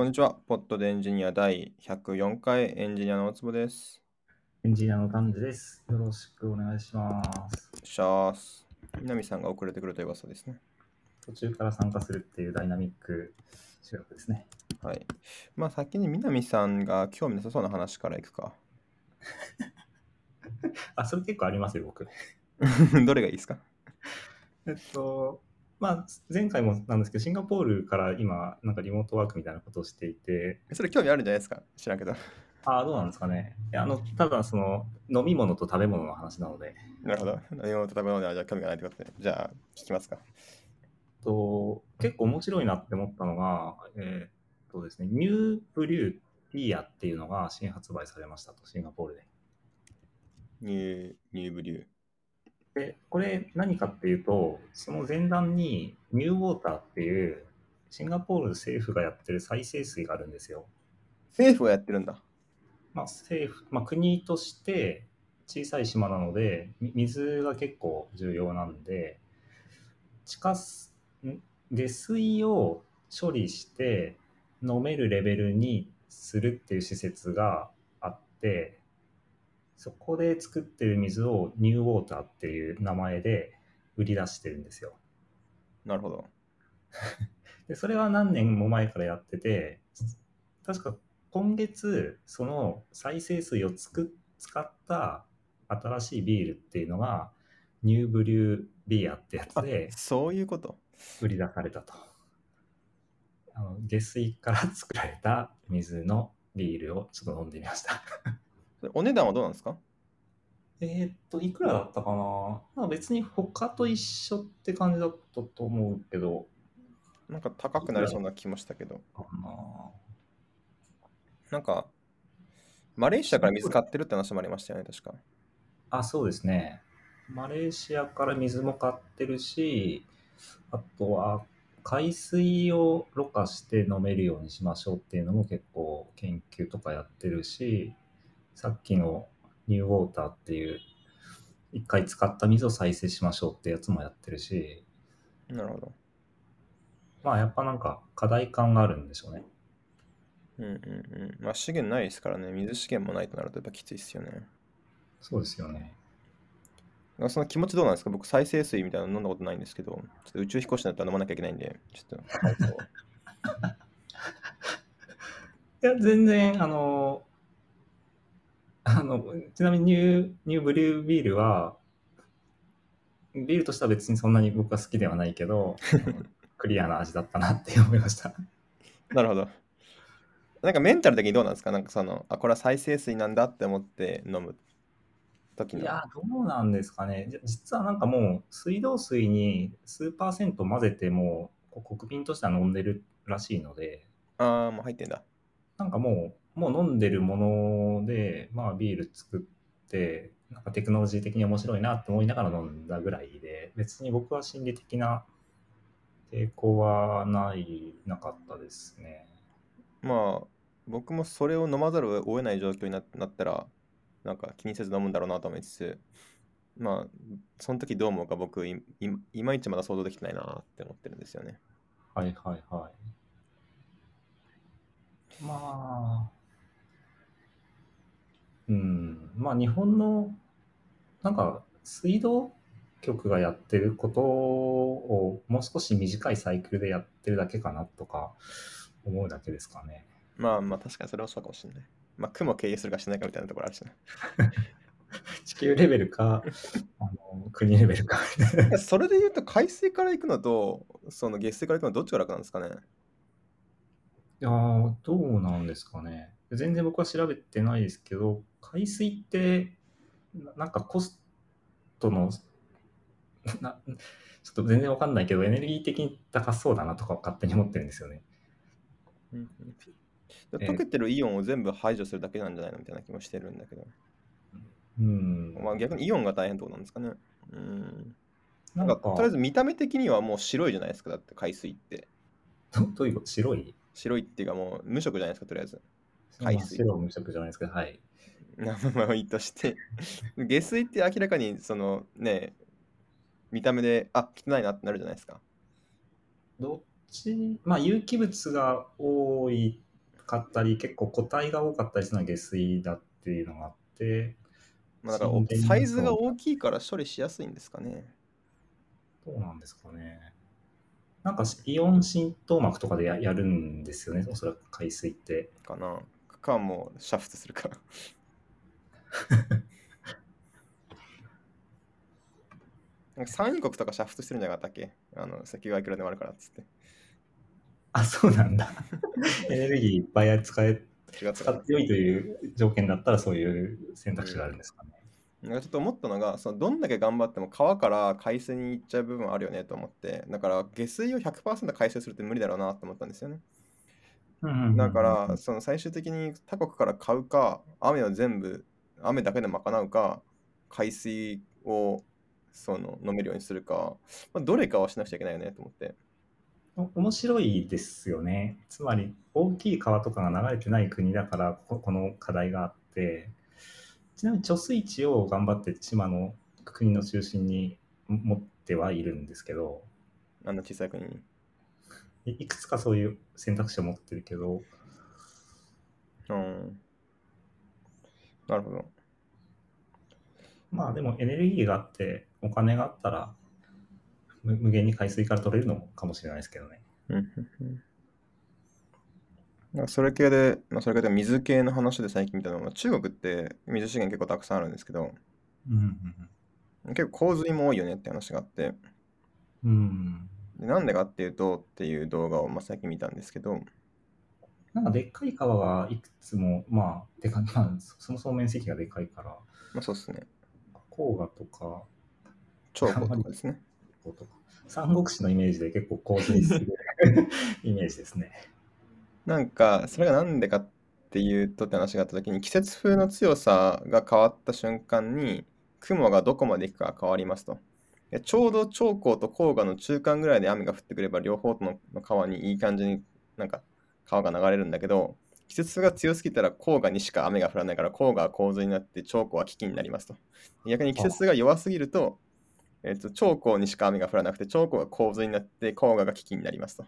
こんにちは。ポッドでエンジニア第104回エンジニアの大坪です。エンジニアの丹治です。よろしくお願いします。シャース。南さんが遅れてくるという噂ですね。途中から参加するっていうダイナミック収録ですね。はい。まあ先に南さんが興味なさそうな話からいくか。あ、それ結構ありますよ、僕。どれがいいですか？えっと、まあ、前回もなんですけど、シンガポールから今、なんかリモートワークみたいなことをしていて、それ興味あるんじゃないですか？知らんけど。ああ、どうなんですかね。いやあの、ただ、その、飲み物と食べ物の話なので、なるほど。何を食べ物にはじゃあ興味がないということで。じゃあ聞きますか。と結構面白いなって思ったのが、えーっとですね、 New Brew Beer っていうのが新発売されましたと、シンガポールで。 New, New Brew。で、これ何かっていうと、その前段にニューウォーターっていうシンガポール政府がやってる再生水があるんですよ。政府がやってるんだ。まあ、政府、まあ、国として小さい島なので、み水が結構重要なんで、地下下水を処理して飲めるレベルにするっていう施設があって、そこで作ってる水をニューウォーターっていう名前で売り出してるんですよ。なるほど。でそれは何年も前からやってて、確か今月、その再生水をつく使った新しいビールっていうのが、ニューブリュービアってやつあでそういうこと？売り出されたと。あの下水から作られた水のビールをちょっと飲んでみました。お値段はどうなんですか？えーっと、いくらだったかな？まあ別に他と一緒って感じだったと思うけど、なんか高くなりそうな気もしたけど。なんか、マレーシアから水買ってるって話もありましたよね、確か。あ、そうですね。マレーシアから水も買ってるし、あとは海水をろ過して飲めるようにしましょうっていうのも結構研究とかやってるし、さっきのニューウォーターっていう一回使った水を再生しましょうってやつもやってるし、なるほど。まあやっぱなんか課題感があるんでしょうね。うんうんうん。まあ資源ないですからね、水資源もないとなるとやっぱきついですよね。そうですよね。その気持ちどうなんですか？僕、再生水みたいなの飲んだことないんですけど、ちょっと宇宙飛行士になったら飲まなきゃいけないんで、ちょっと。いや、全然、あの、あの、ちなみにニュー、ニューブリュービールは、ビールとしては別にそんなに僕は好きではないけど、クリアな味だったなって思いました。なるほど。なんかメンタル的にどうなんですか？なんかその、あ、これは再生水なんだって思って飲む時の。いや、どうなんですかね。じ実はなんかもう、水道水に数パーセント混ぜても、国民としては飲んでるらしいので、ああ、もう入ってんだ。なんかもう、もう飲んでるもので、まあビール作って、なんかテクノロジー的に面白いなって思いながら飲んだぐらいで、別に僕は心理的な抵抗はない、なかったですね。まあ、僕もそれを飲まざるを得ない状況にななったら、なんか気にせず飲むんだろうなと思いつつ、まあ、その時どう思うか僕い、いいまいちまだ想像できてないなって思ってるんですよね。はいはいはい。まあ、うん、まあ日本の、なんか水道局がやってることをもう少し短いサイクルでやってるだけかなとか思うだけですかね。まあまあ、確かにそれはそうかもしれない。まあ、雲を経由するかしないかみたいなところあるしね。地球レベルか、あの国レベルか。それで言うと、海水から行くのと、その月水から行くのどっちが楽なんですかね？いやーどうなんですかね。全然僕は調べてないですけど、海水って、ななんかコストの、なちょっと全然わかんないけど、エネルギー的に高そうだなとか勝手に思ってるんですよね。うん溶けてるイオンを全部排除するだけなんじゃないのみたいな気もしてるんだけど。うん。まあ逆にイオンが大変ってことなんですかね。うん。なんんか、とりあえず見た目的にはもう白いじゃないですか。だって海水って。どどういうこと？白い？白いっていうかもう無色じゃないですか、とりあえず。海水まあ白無色じゃないですけど、はい。まあまあいいとして。下水って明らかにそのね、見た目で、あ、汚いなってなるじゃないですか。どっち、まあ有機物が多いかったり、結構個体が多かったりするのは下水だっていうのがあって、まあ、だかサイズが大きいから処理しやすいんですかね。どうなんですかね。なんかイオン浸透膜とかでややるんですよね、おそらく海水って。かな。かもう煮沸するから。なんか産油国とか煮沸してるんじゃなかったっけあの石油がいくらでもあるからっつって。あ、そうなんだ。エネルギーいっぱい使え使ってよいという条件だったらそういう選択肢があるんですかね。なんかちょっと思ったのがそのどんだけ頑張っても川から海水に行っちゃう部分あるよねと思ってだから下水を100%海水するって無理だろうなと思ったんですよねだからその最終的に他国から買うか雨を全部雨だけで賄うか海水をその飲めるようにするか、まあ、どれかはしなくちゃいけないよねと思って。お面白いですよね。つまり大きい川とかが流れてない国だからここの課題があって。ちなみに貯水池を頑張って島の国の中心に持ってはいるんですけど。あんな小さい国にいいくつかそういう選択肢を持ってるけど。うん。なるほど。まあでもエネルギーがあってお金があったら無無限に海水から取れるのかもしれないですけどね。うん。それ系で、まあ、それ系で水系の話で最近見たのは中国って水資源結構たくさんあるんですけどうん結構洪水も多いよねって話があって。うんうん、でなんでかっていうとっていう動画をまあ最近見たんですけどなんかでっかい川がいくつも、まあ、でかまあ、そもそも面積がでかいから、まあそうですね。黄河とか、長江とかですね。とか三国志のイメージで結構洪水するイメージですね。なんかそれがなんでかっていうとって話があった時に季節風の強さが変わった瞬間に雲がどこまで行くか変わりますとでちょうど長江と黄河の中間ぐらいで雨が降ってくれば両方の川にいい感じになんか川が流れるんだけど季節風が強すぎたら黄河にしか雨が降らないから黄河は洪水になって長江は危機になりますと逆に季節風が弱すぎると,、えっと長江にしか雨が降らなくて長江が洪水になって黄河が危機になりますと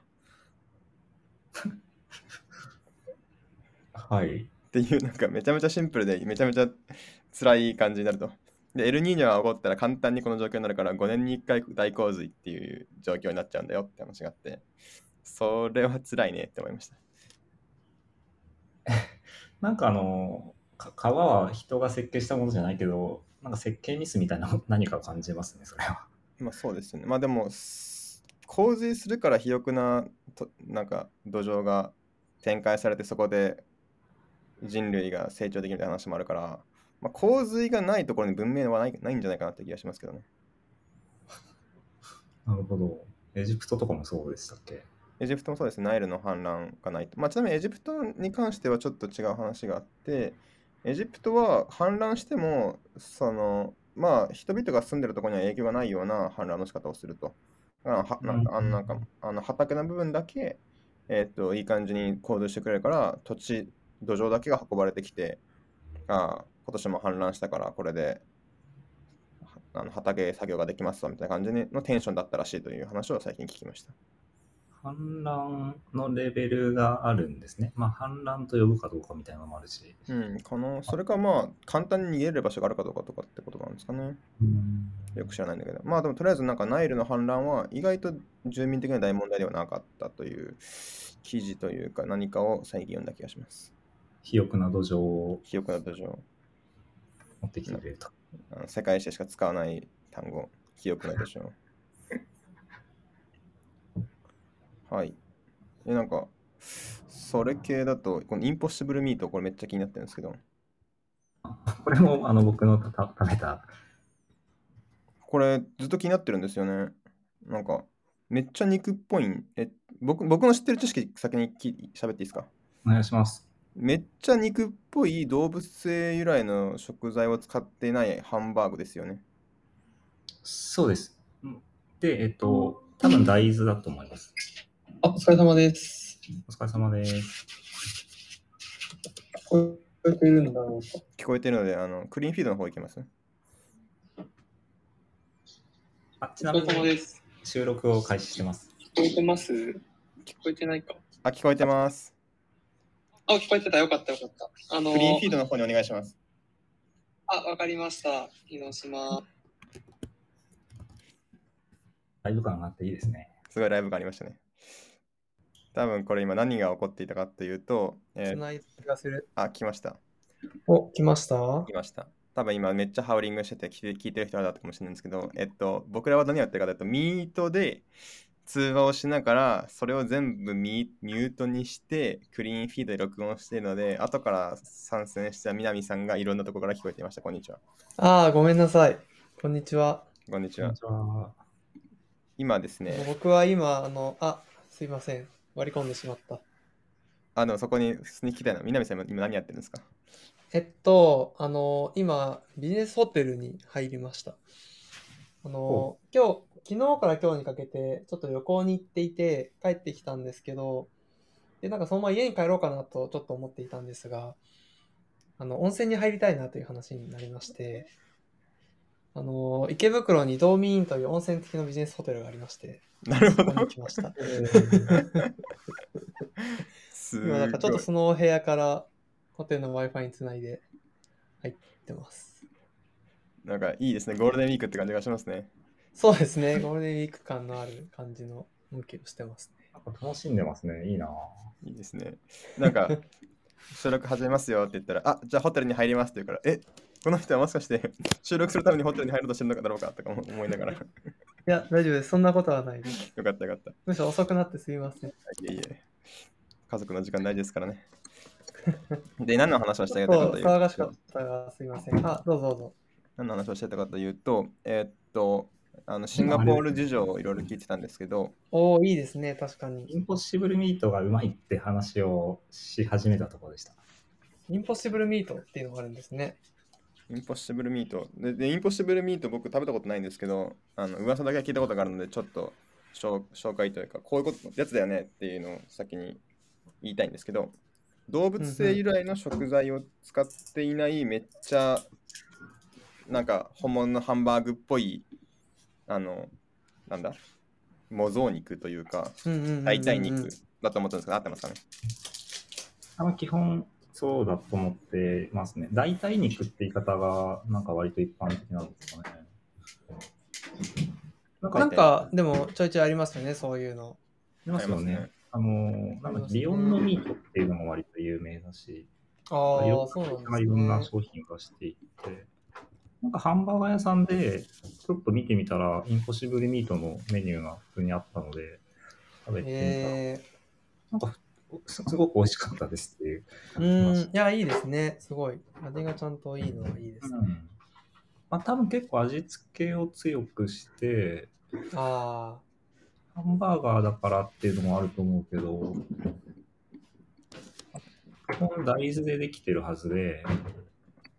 はい。っていうなんかめちゃめちゃシンプルでめちゃめちゃ辛い感じになると。で、エルニーニョが起こったら簡単にこの状況になるから5年に1回大洪水っていう状況になっちゃうんだよって話があって、それは辛いねって思いました。なんかあの、か川は人が設計したものじゃないけど、なんか設計ミスみたいな 何かを感じますね、それは。まあそうですよね。まあでも、す洪水するから肥沃なとなんか土壌が展開されてそこで人類が成長できるみたいな話もあるから、まあ、洪水がないところに文明はないないんじゃないかなって気がしますけどね。なるほど。エジプトとかもそうでしたっけ？エジプトもそうですね、ナイルの氾濫がないと。まあ、ちなみにエジプトに関してはちょっと違う話があって、エジプトは氾濫しても、その、まあ、人々が住んでるところには影響がないような氾濫の仕方をすると。だからはなんかあの畑の部分だけ、えっと、いい感じに行動してくれるから、土地、土壌だけが運ばれてきて、ああ、今年も氾濫したから、これではあの畑作業ができますわみたいな感じのテンションだったらしいという話を最近聞きました。氾濫のレベルがあるんですね。まあ、氾濫と呼ぶかどうかみたいなのもあるし。うん、かな。それかまあ、簡単に逃げれる場所があるかどうかとかってことなんですかね。よく知らないんだけど。まあでもとりあえずなんかナイルの氾濫は意外と住民的な大問題ではなかったという記事というか何かを最近読んだ気がします。肥沃な土壌を肥沃な土壌。持ってきてくれると。あの世界史でしか使わない単語。肥沃な土壌。はい。え、なんか、それ系だと、このインポッシブルミート、これめっちゃ気になってるんですけど、これもあの僕のたた食べた。これずっと気になってるんですよね。なんか、めっちゃ肉っぽいん。え、僕僕の知ってる知識先にき喋っていいですか？お願いします。めっちゃ肉っぽい動物性由来の食材を使っていないハンバーグですよね。そうです。で、えっと、多分大豆だと思います。あ、お疲れ様です。お疲れ様です。聞こえてるんだろうか。聞こえてるので、あの、クリーンフィードの方行きます？あちなみにれ様です。収録を開始してます。聞こえてます？聞こえてないか。あ、聞こえてます。あ、聞こえてた。よかったよかった。あのクリーンフィードの方にお願いします。あ、わかりました。猪島。ライブ感があっていいですね。すごいライブがありましたね。多分これ今何が起こっていたかというと、えーつないだ気がする。あ、来ました。お、来ました？来ました。多分今めっちゃハウリングしてて聞いて聞いてる人はだったかもしれないんですけど、えっと、僕らは何やってるかというと、ミートで通話をしながら、それを全部ミミュートにして、クリーンフィードで録音しているので、後から参戦した南さんがいろんなところから聞こえていました。こんにちは。ああ、ごめんなさい。こんにちは。こんにちはこんに。ちは。今ですね、僕は今、あの、あ、すいません。割り込んでしまった。あの、そこに普通に聞きたいの？南さん今何やってるんですか？えっと、あの、今、ビジネスホテルに入りました。あのほ、今日、昨日から今日にかけて、ちょっと旅行に行っていて、帰ってきたんですけど、で、なんかそのまま家に帰ろうかなとちょっと思っていたんですが、あの、温泉に入りたいなという話になりまして、あの、池袋にドーミーインという温泉付きのビジネスホテルがありまして、なるほど。なんかちょっとその部屋からホテルの Wi-Fi につないで入ってます。なんかいいですね。ゴールデンウィークって感じがしますね。そうですね、ゴールデンウィーク感のある感じの向きをしてますね。楽しんでますね。いいな。いいですね。なんか、収録始めますよって言ったら、あじゃあホテルに入りますって言うから、えこの人はもしかして収録するためにホテルに入ろうとしてるのかだろうかとかも思いながら、よいや、大丈夫です。そんなことはないです。かったよかった。むしろ遅くなってすみません。いえいえ。家族の時間大事ですからね。で、何の話をしたいかという騒がしかとっ、たがすみません。あ、どうぞどうぞ。何の話をしてたかというと、えーっと、あのシンガポール事情をいろいろ聞いてたんですけど、おお、いいですね、確かに。インポッシブルミートがうまいって話をし始めたところでした。インポッシブルミートっていうのがあるんですね。インポッシブルミート。で、でインポッシブルミート僕食べたことないんですけど、あの噂だけは聞いたことがあるので、ちょっと紹紹介というか、こういうことやつだよねっていうのを先に言いたいんですけど、動物性由来の食材を使っていないめっちゃなんか本物のハンバーグっぽいあのなんだ模造肉というかうんうんうんうんうん代替肉だと思ったんですけど合ってますかね？あの基本そうだと思ってますね。代替肉って言い方がなんか割と一般的なんですかね。なんかなんか、でも、ちょいちょいありますよね、そういうの。ありますよね。あの、なんかビヨンドミートっていうのも割と有名だし、ああ、いろそうなんですいろんなね。商品を出していって、なんかハンバーガー屋さんでちょっと見てみたら、インポッシブルミートのメニューが普通にあったので、食べてみたら、えなんかすすごく美味しかったですっていう。ー、うーん、いや、いいですね、すごい。味がちゃんといいのはいいですね。うん。まあ多分結構味付けを強くして、あハンバーガーだからっていうのもあると思うけど、基本大豆でできてるはずで、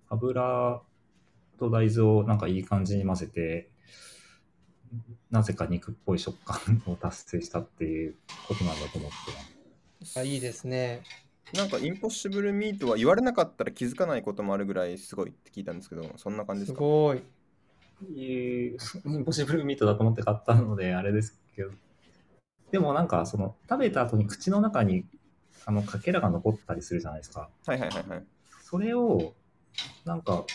油と大豆をなんかいい感じに混ぜて、なぜか肉っぽい食感を達成したっていうことなんだと思ってます。ーあ、いいですね。なんかインポッシブルミートは言われなかったら気づかないこともあるぐらいすごいって聞いたんですけどそんな感じですすかごい。インポッシブルミートだと思って買ったので、あれですけど、でもなんか、その、食べた後に口の中に、あの、かけらが残ったりするじゃないですか。はいはいはいはいそれを、なんか、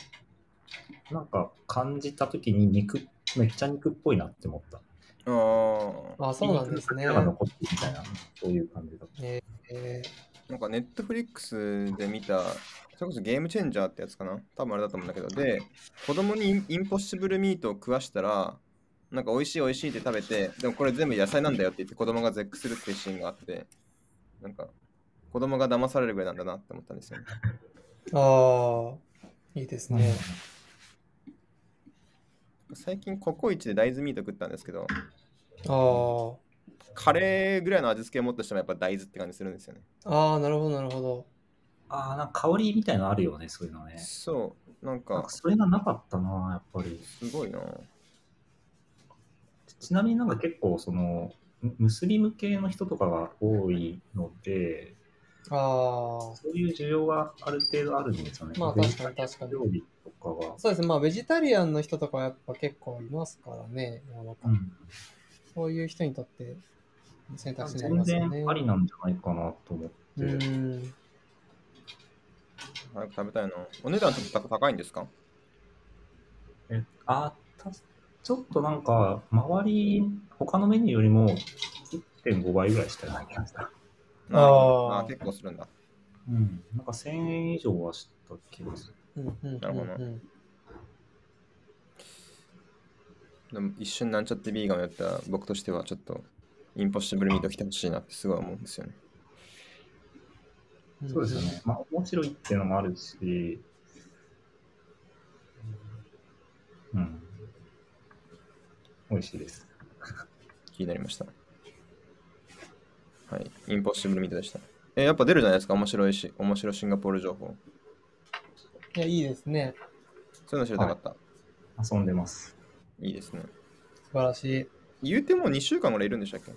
なんか感じたときに肉、めっちゃ肉っぽいなって思った。あーあ、そうなんですねが残ってるみたいな、そういう感じだった。えーなんかネットフリックスで見た、それこそゲームチェンジャーってやつかな？多分あれだと思うんだけど、で、子供にインインポッシブルミートを食わしたら、なんか美味しい美味しいって食べて、でもこれ全部野菜なんだよって言って子供が絶句するっていうシーンがあって、なんか子供が騙されるぐらいなんだなって思ったんですよね。ああ、いいですね。最近ココイチで大豆ミート食ったんですけど、あカレーぐらいの味付けをもっとしてもやっぱ大豆って感じするんですよね。あ、ああ、なるほど、なるほど。ああ、なんか香りみたいのあるよね、そういうのね。そう、なんなんかかそれがなかったな、やっぱり。すごいな。ちなみになんか結構、その、ムムスリム系の人とかが多いので、ああ、そういう需要がある程度あるんですよね。まあ確かに確かに料理とかは。そうですね。まあ、ベジタリアンの人とかはやっぱ結構いますからね、世の中うんそういう人にとって選択肢になり全ますよね。然ありなんじゃないかなと思って。うん。早く食べたいな。お値段ちょっと高いんですか？えあたちょっとなんか、周り、他のメニューよりも1.5倍ぐらいしたような気がした。あーあー結構するんだ。うん。なんか1000円以上はした気がする。なるほどうんでも一瞬なんちゃってビーガンをやった僕としてはちょっとインポッシブルミート来てほしいなってすごい思うんですよね。うんそうですよね。まあ、面白いっていうのもあるし、うん。美味しいです。気になりました。はい。インポッシブルミートでした。え、やっぱ出るじゃないですか面白いし、面白シンガポール情報。いや、いいですね。そういうの知りたかった。遊んでます。い、いですね。素晴らしい。言うても2週間ぐらいいるんでしたっけ？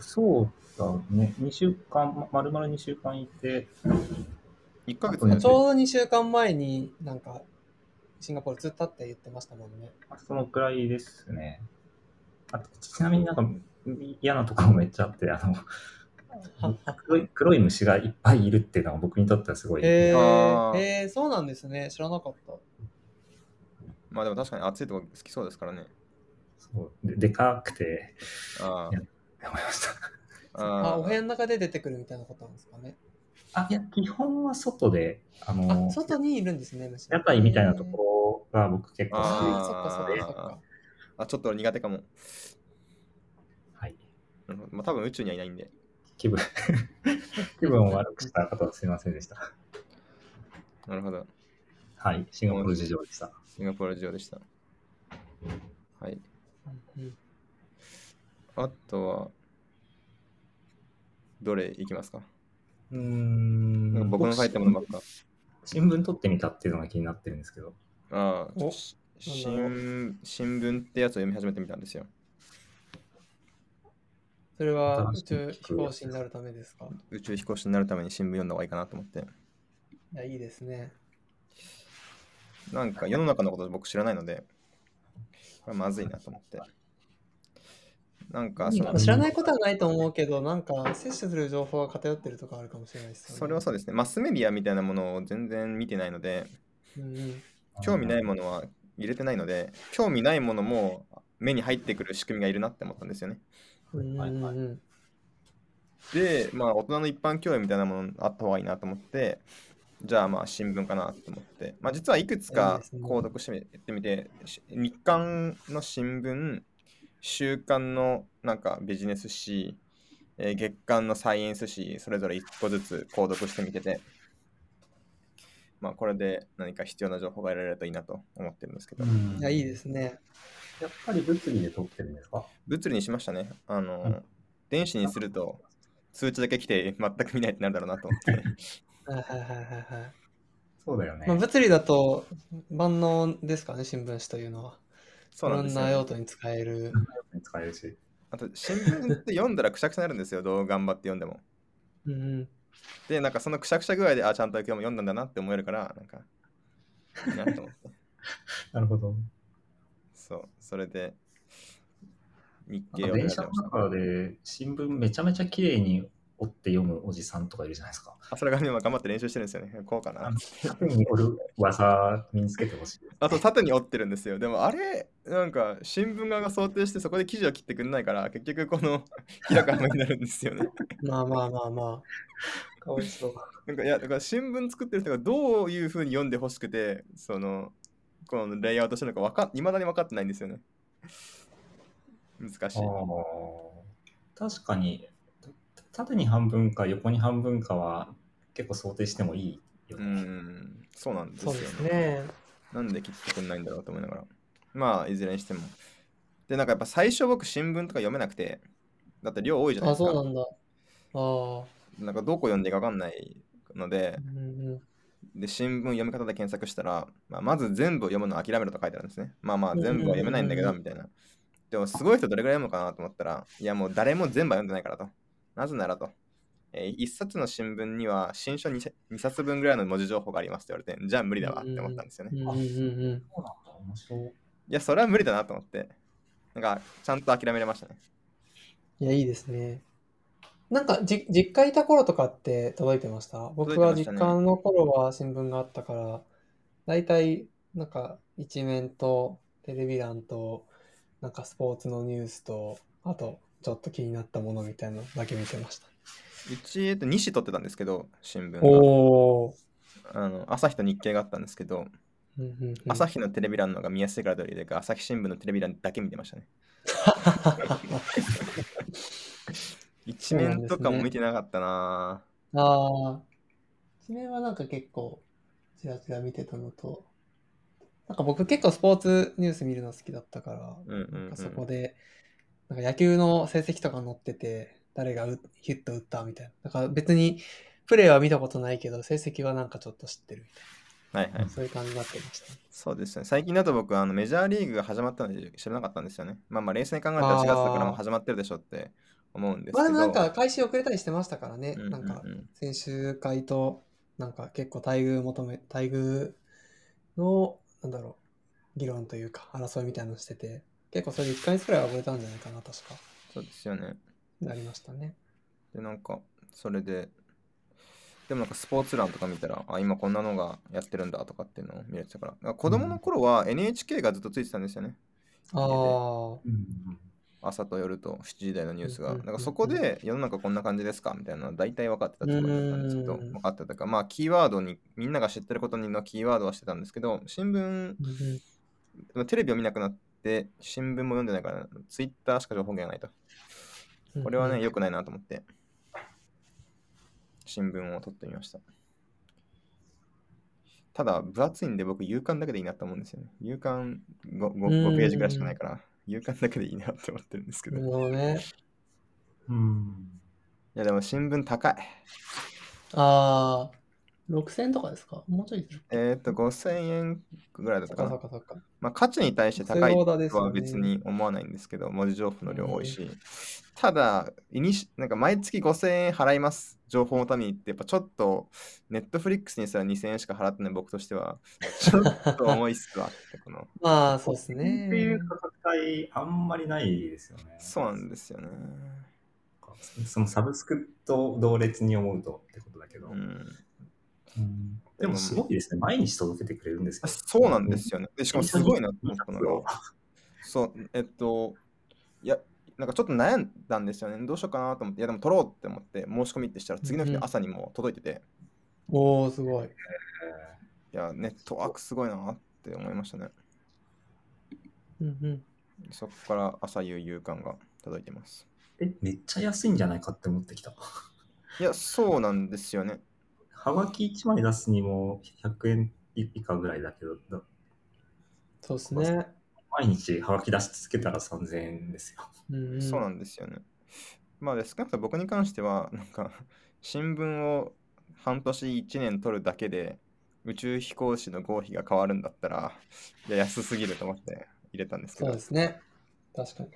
そうだね。2週間、ま丸々2週間いて、?1 ヶ月ちょうど2週間前になんか、シンガポールずっとって言ってましたもんね。そのくらいですね。あとちなみになんか嫌なところめっちゃあって、あの、黒い黒い虫がいっぱいいるっていうのが僕にとってはすごい。へあーーへーそうなんですね。知らなかった。まあでも確かに暑いとこ好きそうですからね。そうででかくて、あいやって思いました。あ、あお部屋の中で出てくるみたいなことなんですかね。あ、いや、基本は外で、ああ、の、外にいるんですね、虫。屋台みたいなところが僕結構好きああ、あーそっかそっかそっか。あ、ちょっと苦手かも。はい。まあ多分宇宙にはいないんで。気分、気分を悪くした方はすいませんでした。なるほど。はい。シンガポール事情でした。シンガポール事情でした。はい。あとは、どれいきますか？うーんなんか僕の書いたものばっか。新聞撮ってみたっていうのが気になってるんですけど。ああ、新聞ってやつを読み始めてみたんですよ。それは宇宙飛行士になるためですか？宇宙飛行士になるために新聞読んだ方がいいかなと思って。いや、いいですね。なんか世の中のこと僕知らないので、これまずいなと思って。なんかそのまあ知らないことはないと思うけど、なんか摂取する情報が偏ってるとかあるかもしれないですよね。それはそうですね。マスメディアみたいなものを全然見てないので、うんうん。興味ないものは入れてないので、興味ないものも目に入ってくる仕組みがいるなって思ったんですよね。はいはい。うんで、まあ、大人の一般教養みたいなものあった方がいいなと思って、じゃあまあ新聞かなと思って、まあ、実はいくつか購読してみてみて、し日刊の新聞、週刊のなんかビジネス誌、えー月刊のサイエンス誌、それぞれ一個ずつ購読してみてて、まあこれで何か必要な情報が得られるといいなと思ってるんですけど、うん。いや、いいですね。やっぱり物理で撮ってるんですか？物理にしましたね。あの、うん電子にすると通知だけ来て全く見ないってなるだろうなと思って。はいはいはいはいはい。そうだよね。まあ、物理だと万能ですかね、新聞紙というのは。そうなんですよいろんな用途に使える。使えるし。あと新聞って読んだらくしゃくしゃになるんですよ、どう頑張って読んでも。うんうん。で、なんかそのくしゃくしゃ具合で、あ、ちゃんと今日も読んだんだなって思えるから、なんか、いいなと思って。なるほど。そう、それで、日経なんを電車の。中で新聞めちゃめちゃ綺麗に折って読むおじさんとかいるじゃないですか。あ、それが今頑張って練習してるんですよね。こうかな。縦に折る技身につけてほしい。あと縦に折ってるんですよ。でもあれ、なんか新聞側が想定してそこで記事を切ってくれないから、結局この 開かになるんですよね。まあまあまあまあ。かわいそう。なんかいや、だから新聞作ってる人がどういうふうに読んでほしくて、その、このレイアウトしてるのかわか、いまだに分かってないんですよね。難しい。確かに、た縦に半分か横に半分かは結構想定してもいいようね。ん、そうなんですよね。そうですね。なんで切ってくんないんだろうと思いながら。まあ、いずれにしても。で、なんかやっぱ最初僕新聞とか読めなくて、だって量多いじゃないあ、ですか。そうなんだ。ああ。なんかどこ読んでいいか分かんないのでう、んうんで、新聞読み方で検索したら、まあ、まず全部読むの諦めると書いてあるんですね。まあまあ、全部は読めないんだけど、みたいな。でも、すごい人どれぐらい読むかなと思ったら、いや、もう誰も全部は読んでないからと。なぜならと。えー一冊の新聞には新書 2, 2冊分ぐらいの文字情報がありますって言われて、じゃあ無理だわって思ったんですよね。うんうんうんうん。そうなんだ、面白い。いや、それは無理だなと思って、なんか、ちゃんと諦めれましたね。いや、いいですね。なんかじ、実家いた頃とかって届いてました？僕は届いてましたね実家の頃は新聞があったから、だいたいなんか一面とテレビ欄と、なんかスポーツのニュースと、あとちょっと気になったものみたいなのだけ見てました。うち、えっと、2紙取ってたんですけど、新聞が。おー。あの朝日と日経があったんですけど、うんうんうん朝日のテレビ欄の方が見やすいからという理由で、朝日新聞のテレビ欄だけ見てましたね。一面とかも見てなかったなああ。一面はなんか結構、ちらちら見てたのと、なんか僕結構スポーツニュース見るの好きだったから、うんうんうんなんかそこで、なんか野球の成績とか載ってて、誰がうヒット打ったみたいな。だから別にプレーは見たことないけど、成績はなんかちょっと知ってるみはいはいたいな。。そういう感じになってましたね。そうですね。最近だと僕、あのメジャーリーグが始まったので知らなかったんですよね。まあまあ、冷静に考えたら4月だからもう始まってるでしょって思うんですけど。まあなんか開始遅れたりしてましたからね。うんうんうんなんか選手会と、なんか結構待遇求め、待遇の、なんだろう、議論というか、争いみたいなのしてて、結構それ1ヶ月くらいは遅れたんじゃないかな、確か。そうですよね。なりましたね。で、なんか、それで、でもなんかスポーツ欄とか見たら、あ、今こんなのがやってるんだとかっていうのを見れてたから、だから子供の頃は NHK がずっとついてたんですよね。ああ、うん朝と夜と7時台のニュースが。うんからそこで世の中こんな感じですか？みたいなのは大体分かってたつもりだったんですけど、うん分かってたか、まあキーワードに、みんなが知ってることにのキーワードはしてたんですけど、新聞、テレビを見なくなって、新聞も読んでないから、ツイッターしか情報源がないと。これはね、良くないなと思って、新聞を取ってみました。ただ、分厚いんで僕、夕刊だけでいいなと思うんですよね。夕刊 5, 5, 5ページぐらいしかないから、夕刊だけでいいなって思ってるんですけど。いなるほどね。うんや、でも新聞高い。ああ、6000とかですか？もうちょいえっ、と、5000円ぐらいだったかな。そっかそっか。まあ、価値に対して高いとは別に思わないんですけど、文字情報の量多いし。ただ、イニシなんか毎月5000円払います、情報のためにって、やっぱちょっと、ネットフリックスにすら2000円しか払ってない僕としては、ちょっと重いっすわって、この。まあ、そうですっていうね。価格帯あんまりないですよね。そうなんですよね。そのサブスクと同列に思うとってことだけど。うん、うんでもすごいですね。毎日届けてくれるんですけど。そうなんですよね。でしかもすごいなと思ったのよが、そう、えっと、いや、なんかちょっと悩んだんですよね。どうしようかなと思って、いやでも取ろうって思って申し込みってしたら、次の日の朝にも届いてて、おおすごい。いや、ネットワークすごいなって思いましたね。うんうん。そこから朝夕夕刊が届いてます。え、めっちゃ安いんじゃないかって思ってきた。いや、そうなんですよね。はがき1枚出すにも100円以下ぐらいだけど、だそうですね。毎日はがき出し続けたら3000円ですよ。うんうん、そうなんですよね。まあで、少なくとも僕に関しては、なんか、新聞を半年1年取るだけで、宇宙飛行士の合否が変わるんだったら、いや、安すぎると思って入れたんですけどそうで、すね。確かに。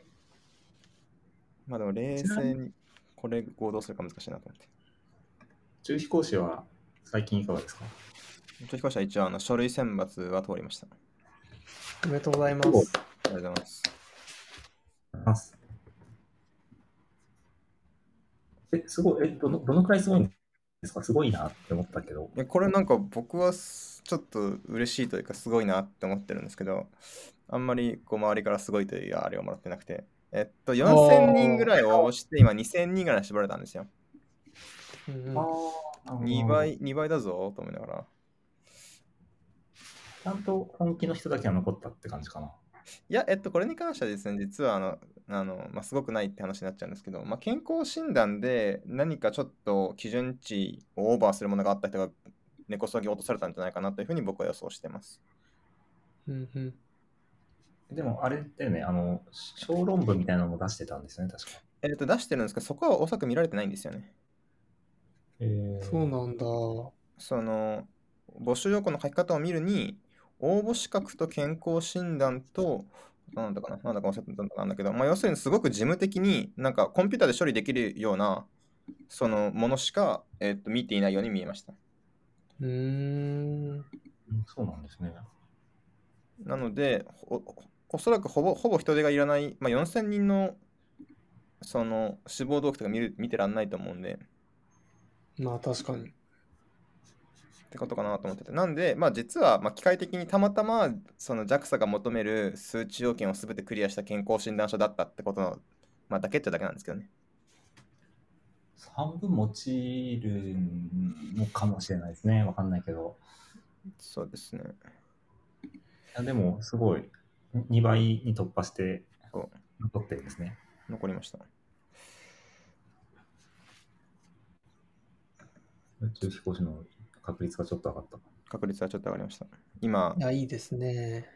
まあでも冷静にこれ合同するか難しいなと思って。宇宙飛行士は最近いかがですか？宇宙飛行士は一応あの書類選抜は通りました。あおめでとうございます。りがとうございます。ます。え、すごい、え、どのどのくらいすごいんですか？すごいなって思ったけど。いやこれなんか僕はすちょっと嬉しいというかすごいなって思ってるんですけど、あんまりこう周りからすごいというあれをもらってなくて、えっと、4000人ぐらい応募して、今2000人ぐらいに絞られたんですよ。うんうんあ2倍、2倍だぞと思いながら。ちゃんと本気の人だけが残ったって感じかな。いや、えっと、これに関してはですね、実はあの、あのまあ、すごくないって話になっちゃうんですけど、まあ、健康診断で何かちょっと基準値をオーバーするものがあった人が根こそぎ落とされたんじゃないかなというふうに僕は予想してます。うんうんでもあれだよね、あの、小論文みたいなのも出してたんですよね、確か。えっと、出してるんですけど、そこはおそらく見られてないんですよね。えそうなんだ。その、募集要項の書き方を見るに、応募資格と健康診断と、なんだかな、なんだか忘れたんだけど、まあ、要するにすごく事務的に、なんかコンピューターで処理できるような、そのものしか、えっと見ていないように見えました。うーん。うんそうなんですね。なので、おおそらくほぼほぼ人手がいらない、まあ、4000人のその志望動機とか見る見てらんないと思うんで、まあ確かに。ってことかなと思ってて。なんで、まあ実は、まあ、機械的にたまたま、その JAXA が求める数値要件を全てクリアした健康診断書だったってことの、まあだけっちゃだけなんですけどね。半分用いるのかもしれないですね。わかんないけど。そうですね。いやでも、すごい、2倍に突破してそう残ってるんですね。残りました。宇宙飛行士の確率がちょっと上がった。確率はちょっと上がりました。今い、や、いいですね。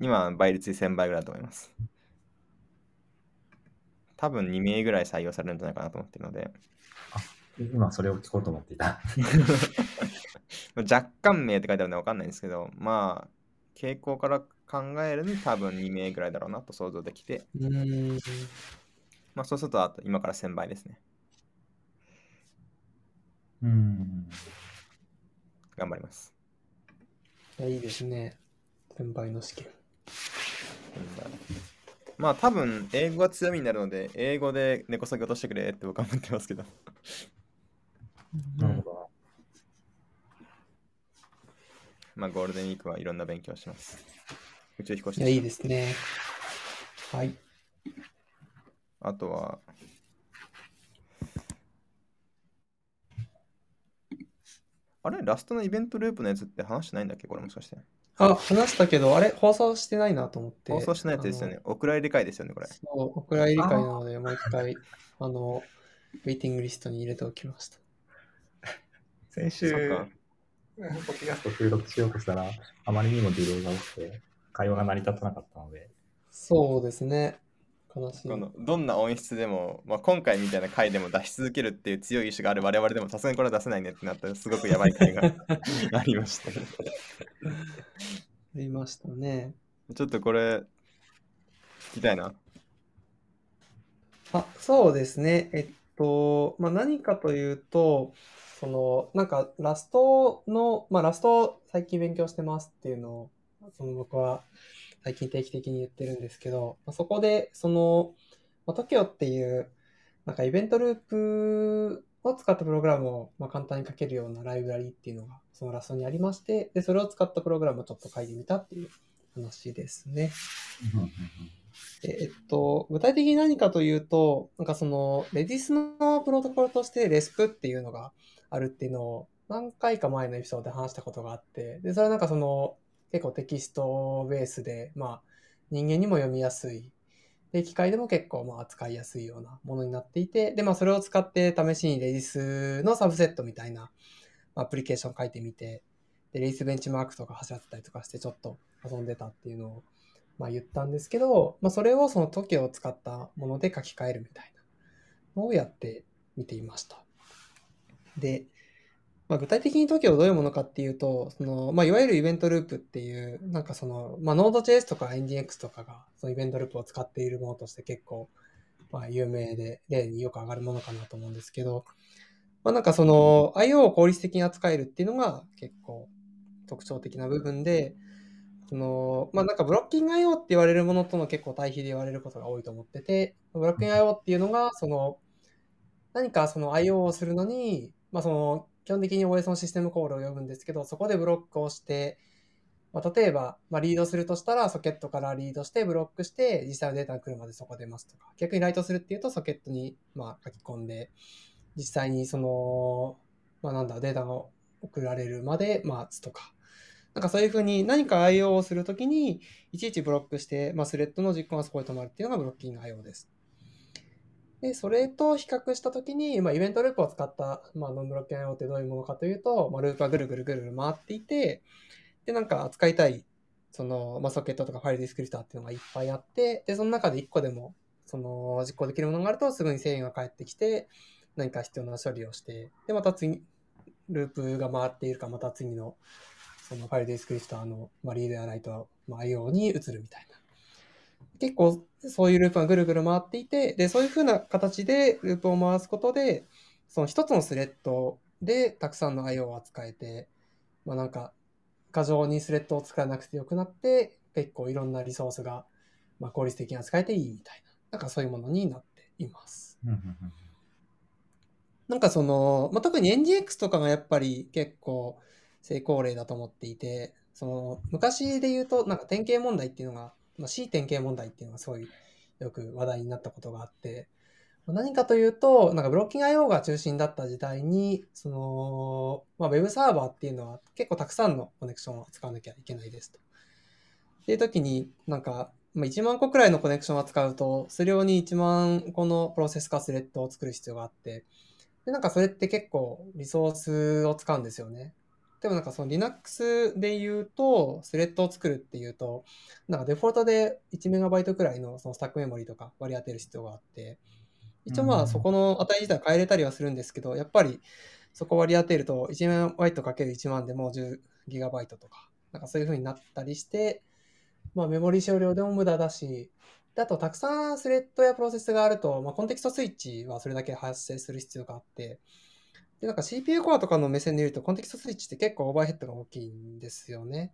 今倍率1000倍ぐらいだと思います。多分2名ぐらい採用されるんじゃないかなと思ってるので、今それを聞こうと思っていた。若干名って書いてあるので分かんないんですけど、まあ、傾向から考えるに多分2名ぐらいだろうなと想像できて、うーん。まあそうするとあと今から1000倍ですね。うん。頑張ります。いや、いいですね。先輩の試験。まあ多分英語が強みになるので、英語で根こそぎ落としてくれって僕は思ってますけど。なるほど。まあゴールデンウィークはいろんな勉強をします。宇宙飛行士いや、いいですね。はい。あとは、あれラストのイベントループのやつって話してないんだっけ？これもしかして。あ、話したけど、あれ放送してないなと思って。放送しないやつですよね。お蔵入り会ですよね、これ。そう、お蔵入り会なので、もう一回、あの、ウェイティングリストに入れておきました。先週、ポッドキャスト収録しようとしたら、あまりにもディレイが起きて、会話が成り立たなかったので、そうですね。悲しい。このどんな音質でも、まあ、今回みたいな回でも出し続けるっていう強い意志がある我々でもさすがにこれは出せないねってなったらすごくやばい回が ありましたね。ありましたね。ちょっとこれ聞きたいな。あ、そうですね。えっと、まあ、何かというと、その、なんか、ラストの、まあ、ラスト最近勉強してますっていうのを、その僕は最近定期的に言ってるんですけど、まあ、そこで、その、まあ、TOKIO っていう、なんかイベントループを使ったプログラムを、まあ、簡単に書けるようなライブラリっていうのが、そのラストにありまして、で、それを使ったプログラムをちょっと書いてみたっていう話ですね。えっと、具体的に何かというと、なんかその、レディスのプロトコルとしてレスプっていうのがあるっていうのを何回か前のエピソードで話したことがあって、で、それはなんかその、結構テキストベースで、まあ、人間にも読みやすい。で、機械でも結構まあ扱いやすいようなものになっていて、で、まあそれを使って試しにレディスのサブセットみたいなアプリケーション書いてみて、で、レディスベンチマークとか走らせたりとかしてちょっと遊んでたっていうのをまあ、言ったんですけど、まあ、それをその TOKIO を使ったもので書き換えるみたいなのをやってみていました。で、まあ、具体的に TOKIO どういうものかっていうと、そのまあ、いわゆるイベントループっていう、なんかその、まあ、Node.js とか NGX とかがそのイベントループを使っているものとして結構、まあ、有名で、例によく上がるものかなと思うんですけど、まあ、なんかその IO を効率的に扱えるっていうのが結構特徴的な部分で、その、まあなんかブロッキング IO って言われるものとの結構対比で言われることが多いと思ってて、ブロッキング IO っていうのが、その、何かその IO をするのに、まあその、基本的に OS のシステムコールを呼ぶんですけど、そこでブロックをして、まあ、例えば、まあ、リードするとしたら、ソケットからリードして、ブロックして、実際のデータが来るまでそこ出ますとか、逆にライトするっていうと、ソケットに、ま、書き込んで、実際にその、まあ、なんだ、データが送られるまで待つとか、なんかそういうふうに何か IO をするときに、いちいちブロックして、まあ、スレッドの実行がそこで止まるっていうのがブロッキング IO です。で、それと比較したときに、まあ、イベントループを使った、まあ、ノンブロッキング IO ってどういうものかというと、まあ、ループがぐるぐるぐるぐる回っていて、で、なんか扱いたい、その、まあ、ソケットとかファイルディスクリプターっていうのがいっぱいあって、で、その中で1個でも、その、実行できるものがあると、すぐに制限が返ってきて、何か必要な処理をして、で、また次、ループが回っているか、また次の、そのファイルディスクリプターの、まあ、リードやライト、まあ、IO に移るみたいな。結構、そういうループがぐるぐる回っていて、で、そういうふうな形でループを回すことで、その一つのスレッドでたくさんの IO を扱えて、まあなんか、過剰にスレッドを使わなくてよくなって、結構いろんなリソースが、まあ、効率的に扱えていいみたいな、なんかそういうものになっています。なんかその、まあ、特に NGX とかがやっぱり結構成功例だと思っていて、その昔で言うとなんか典型問題っていうのが、まあ、C 典型問題っていうのがすごいよく話題になったことがあって、何かというと、なんかブロッキング IO が中心だった時代に、その、まあ、Web サーバーっていうのは結構たくさんのコネクションを使わなきゃいけないですと。っていう時に、なんか、まあ、1万個くらいのコネクションを使うと、それ用に1万個のプロセスかスレッドを作る必要があって、で、なんかそれって結構リソースを使うんですよね。でもなんかその Linux で言うと、スレッドを作るっていうと、なんかデフォルトで 1MB くらいのそのスタックメモリとか割り当てる必要があって、一応まあそこの値自体変えれたりはするんですけど、やっぱりそこ割り当てると 1MB×1 万でもう 10GB とか、なんかそういう風になったりして、まあメモリ使用量でも無駄だし、であとたくさんスレッドやプロセスがあると、まあ、コンテキストスイッチはそれだけ発生する必要があって、で、なんか CPU コアとかの目線で見ると、コンテキストスイッチって結構オーバーヘッドが大きいんですよね。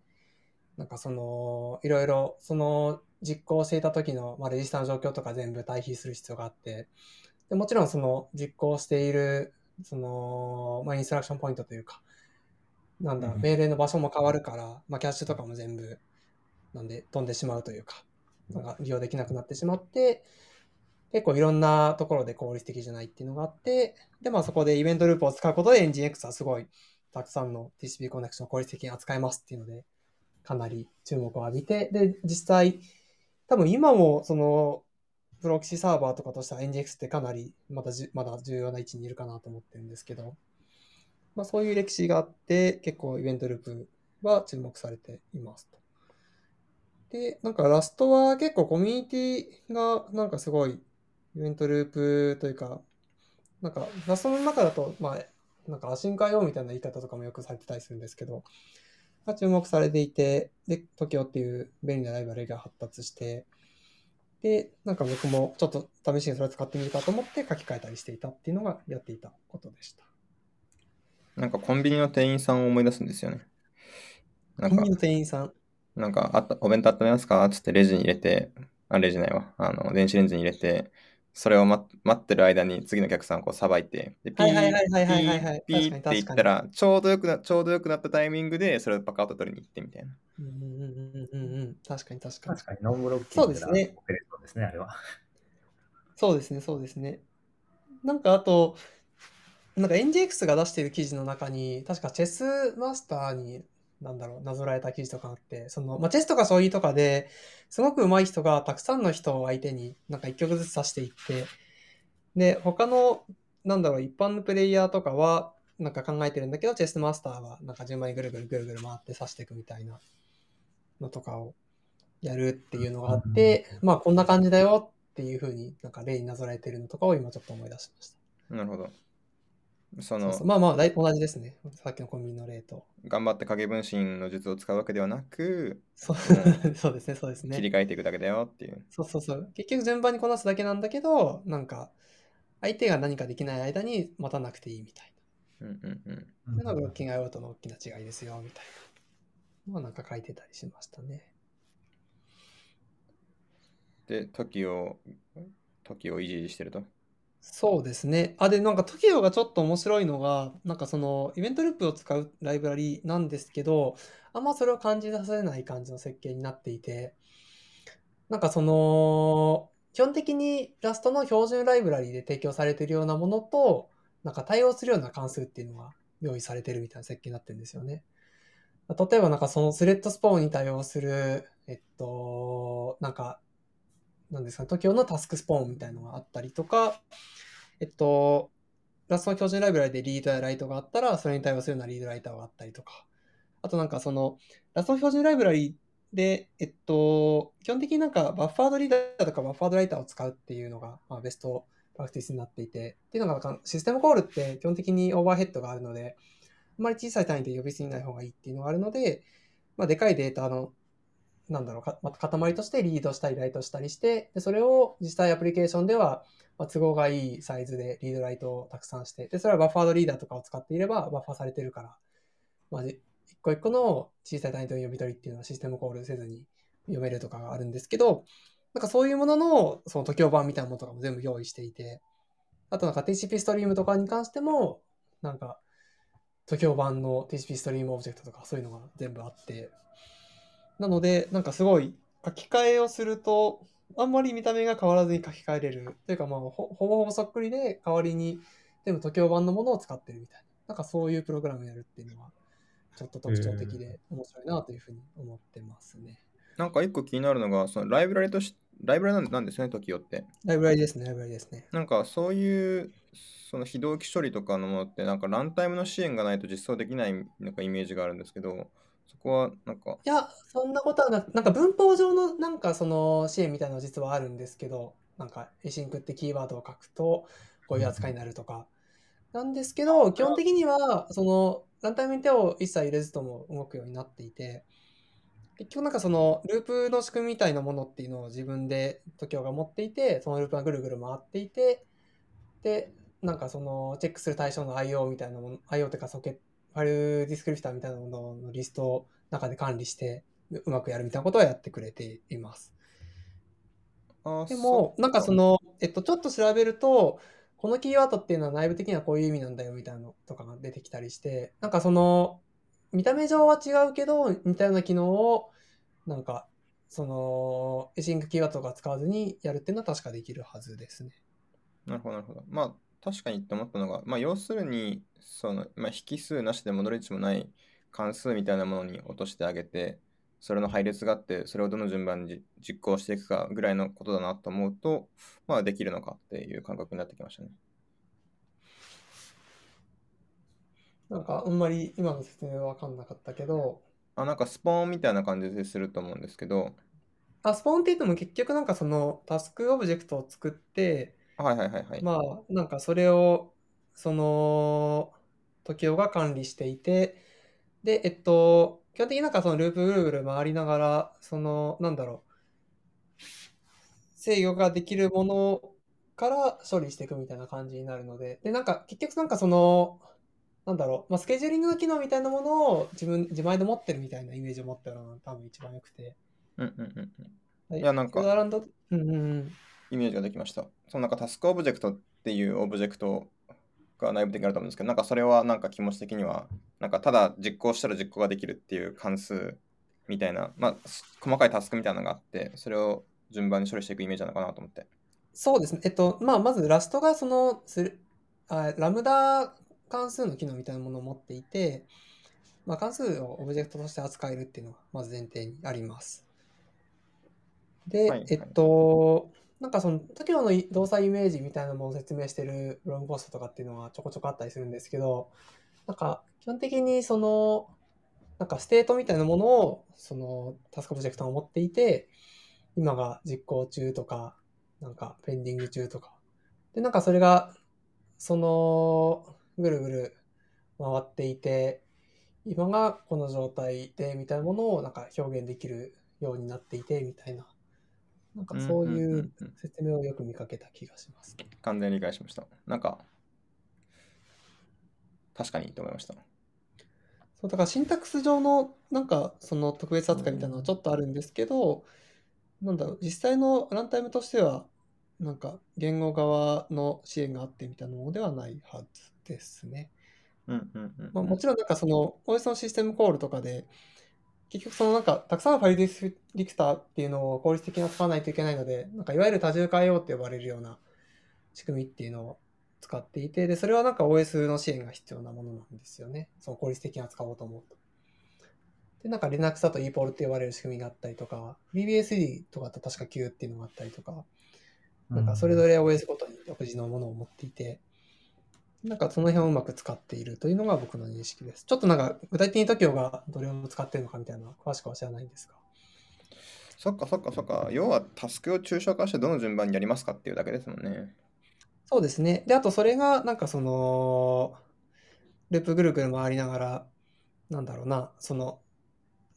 なんかその、いろいろ、その実行していた時の、まあ、レジスタの状況とか全部退避する必要があって、でもちろんその実行している、その、まあ、インストラクションポイントというか、なんだ、うん命令の場所も変わるから、まあ、キャッシュとかも全部、なんで飛んでしまうというか、なんか利用できなくなってしまって、結構いろんなところで効率的じゃないっていうのがあって、で、まあそこでイベントループを使うことで NGX はすごいたくさんの TCP コネクションを効率的に扱えますっていうので、かなり注目を浴びて、で、実際、多分今もそのプロキシサーバーとかとしては NGX ってかなりまだまだ重要な位置にいるかなと思ってるんですけど、まあそういう歴史があって、結構イベントループは注目されていますと。で、なんかラストは結構コミュニティがなんかすごいイベントループというか、なんかラストの中だと、まあ、なんかアシンカ用みたいな言い方とかもよくされてたりするんですけど、が注目されていて、で、TOKIO っていう便利なライブラリが発達して、で、なんか僕もちょっと試しにそれを使ってみるかと思って書き換えたりしていたっていうのがやっていたことでした。なんかコンビニの店員さんを思い出すんですよね。なんかコンビニの店員さん。なんか、あった、お弁当温めますか？つってレジに入れて、あ、レジないわ。あの、電子レンジに入れて、それを待待ってる間に次のお客さんをこうさばいて、で、ピー、はいはいはいはいはいはいはいピー、ピーって言ったら、ちょうどよくな、ちょうどよくなったタイミングで、それをパカッと取りに行ってみたいな。うんうんうんうんうんうん。確かに確かに。確かにノンブロッキングそうですね、あれは。そうですね、そうですね。なんかあと、なんか NGX が出している記事の中に、確かチェスマスターに、なんだろう、なぞらえた記事とかあって、その、まあ、チェスとか将棋とかですごく上手い人がたくさんの人を相手になんか一局ずつ指していって、で、他の、なんだろう、一般のプレイヤーとかは、なんか考えてるんだけど、チェスマスターはなんか順番にぐるぐるぐるぐる回って指していくみたいなのとかをやるっていうのがあって、まあこんな感じだよっていうふうになんか例になぞらえてるのとかを今ちょっと思い出しました。なるほど。そのまあまあ大同じですね。さっきのコンビニの例と。頑張って影分身の術を使うわけではなく、そう そうですね、そうですね。切り替えていくだけだよっていう。そうそうそう。結局順番にこなすだけなんだけど、なんか相手が何かできない間に待たなくていいみたいうんうんうん。な。っていうのがブロッキング IO との大きな違いですよ、みたいな。のはなんか書いてたりしましたね。で、時を、時を維持してると？そうですね。あ、で、なんか TOKIO がちょっと面白いのが、なんかそのイベントループを使うライブラリなんですけど、あんまそれを感じさせない感じの設計になっていて、なんかその、基本的にラストの標準ライブラリで提供されているようなものと、なんか対応するような関数っていうのが用意されてるみたいな設計になってるんですよね。例えばなんかそのスレッドスポーンに対応する、えっと、なんか、なんですかね、TOKIO のタスクスポーンみたいなのがあったりとか、えっと、ラストの標準ライブラリでリードやライトがあったら、それに対応するようなリードライターがあったりとか、あとなんかその、ラストの標準ライブラリで、えっと、基本的になんかバッファードリーダーとかバッファードライターを使うっていうのが、まあ、ベストプラクティスになっていて、っていうのがシステムコールって基本的にオーバーヘッドがあるので、あまり小さい単位で呼びすぎない方がいいっていうのがあるので、まあ、でかいデータのなんだろうか、また塊としてリードしたりライトしたりして、でそれを実際アプリケーションでは、ま、都合がいいサイズでリードライトをたくさんして、で、それはバッファードリーダーとかを使っていればバッファーされてるから、まあ、一個一個の小さい単位との呼び取りっていうのはシステムコールせずに読めるとかがあるんですけど、なんかそういうものの、その時を版みたいなものとかも全部用意していて、あとなんか TCP ストリームとかに関しても、なんか、時を版の TCP ストリームオブジェクトとかそういうのが全部あって、なので、なんかすごい書き換えをすると、あんまり見た目が変わらずに書き換えれる。というかまあ、ほほぼほぼそっくりで、代わりに全部時を版のものを使ってるみたいな。なんかそういうプログラムやるっていうのは、ちょっと特徴的で面白いなというふうに思ってますね。なんか一個気になるのが、そのライブラリとし、ライブラリなんなんですね、時よって。ライブラリですね、ライブラリですね。なんかそういう、その非同期処理とかのものって、なんかランタイムの支援がないと実装できないなんかイメージがあるんですけど、そこはなんか、いや、そんなことはなく、なんか文法上のなんかその支援みたいなの実はあるんですけど、なんか async ってキーワードを書くとこういう扱いになるとか。なんですけど、基本的にはそのランタイムに手を一切入れずとも動くようになっていて、結局なんかそのループの仕組みみたいなものっていうのを自分で TOKIO が持っていて、そのループがぐるぐる回っていて、で、なんかそのチェックする対象の IO みたいなもの、IO というかソケファイルディスクリプターみたいなもののリストを中で管理してううまくやるみたいなことはやってくれています。でも、なんかそ、の、えっと、ちょっと調べると、このキーワードっていうのは内部的にはこういう意味なんだよみたいなのとかが出てきたりして、なんかその、見た目上は違うけど、似たような機能を、なんか、その、エシンクキーワードとか使わずにやるっていうのは確かできるはずですね。なるほど、なるほど。まあ、確かにって思ったのが、まあ、要するに、その、まあ、引数なしで戻り値もない関数みたいなものに落としてあげて、それの配列があって、それをどの順番に実行していくかぐらいのことだなと思うと、まあ、できるのかっていう感覚になってきましたね。なんか、あんまり今の説明はわかんなかったけど、あ、なんかスポーンみたいな感じですると思うんですけど、あ、スポーンって言っても結局なんかそのタスクオブジェクトを作って、はいはいはいはい。まあ、なんかそれを、その、TOKIO が管理していて、で、えっと、基本的になんかそのループぐるぐる回りながら、その、なんだろう、制御ができるものから処理していくみたいな感じになるので、で、なんか結局なんかその、なんだろう、まあ、スケジューリングの機能みたいなものを自分、自前で持ってるみたいなイメージを持ってるのが多分一番良くて。うんうんうんうん。はいやなんかうん。イメージができました。そのなんかタスクオブジェクトっていうオブジェクトが内部的にあると思うんですけど、なんかそれはなんか気持ち的には、なんかただ実行したら実行ができるっていう関数みたいな、まあす細かいタスクみたいなのがあって、それを順番に処理していくイメージなのかなと思って。そうですね。えっと、まあ、まずラストがそのするあ、ラムダ関数の機能みたいなものを持っていて、まあ、関数をオブジェクトとして扱えるっていうのがまず前提にあります。で、はいえっと、なんかその TOKIO の動作イメージみたいなものを説明してるブログポストとかっていうのはちょこちょこあったりするんですけど、なんか基本的にその、なんかステートみたいなものをそのタスクオブジェクトが持っていて、今が実行中とか、なんかペンディング中とか。で、なんかそれが、その、ぐるぐる回っていて、今がこの状態でみたいなものをなんか表現できるようになっていてみたいな、なんかそういんんんうん説明をよく見かけた気がします。完全に理解しました。なんか、確かにと思いました。そう、だからシンタックス上のなんかその特別扱いみたいなのはちょっとあるんですけど、なんだろう、実際のランタイムとしては、なんか言語側の支援があってみたいなものではないはずですね。うんうんうんうん。まあ、もちろんなんかその OS のシステムコールとかで、結局そのなんかたくさんのファイルディスリクターっていうのを効率的に扱わないといけないので、なんかいわゆる多重化 IO って呼ばれるような仕組みっていうのを使っていて、で、それはなんか OS の支援が必要なものなんですよね。その効率的に扱おうと思うと。で、なんか Linux だと ePOL って呼ばれる仕組みがあったりとか、BBSD とかだと確か Q っていうのがあったりとか、なんかそれぞれ OS ごとに独自のものを持っていて、なんかその辺をうまく使っているというのが僕の認識です。ちょっとなんか具体的に TOKIO がどれを使っているのかみたいな詳しくは知らないんですが。そっかそっかそっか。要はタスクを抽象化してどの順番にやりますかっていうだけですもんね。そうですね。で、あとそれがなんかその、ループぐるぐる回りながら、なんだろうな、その、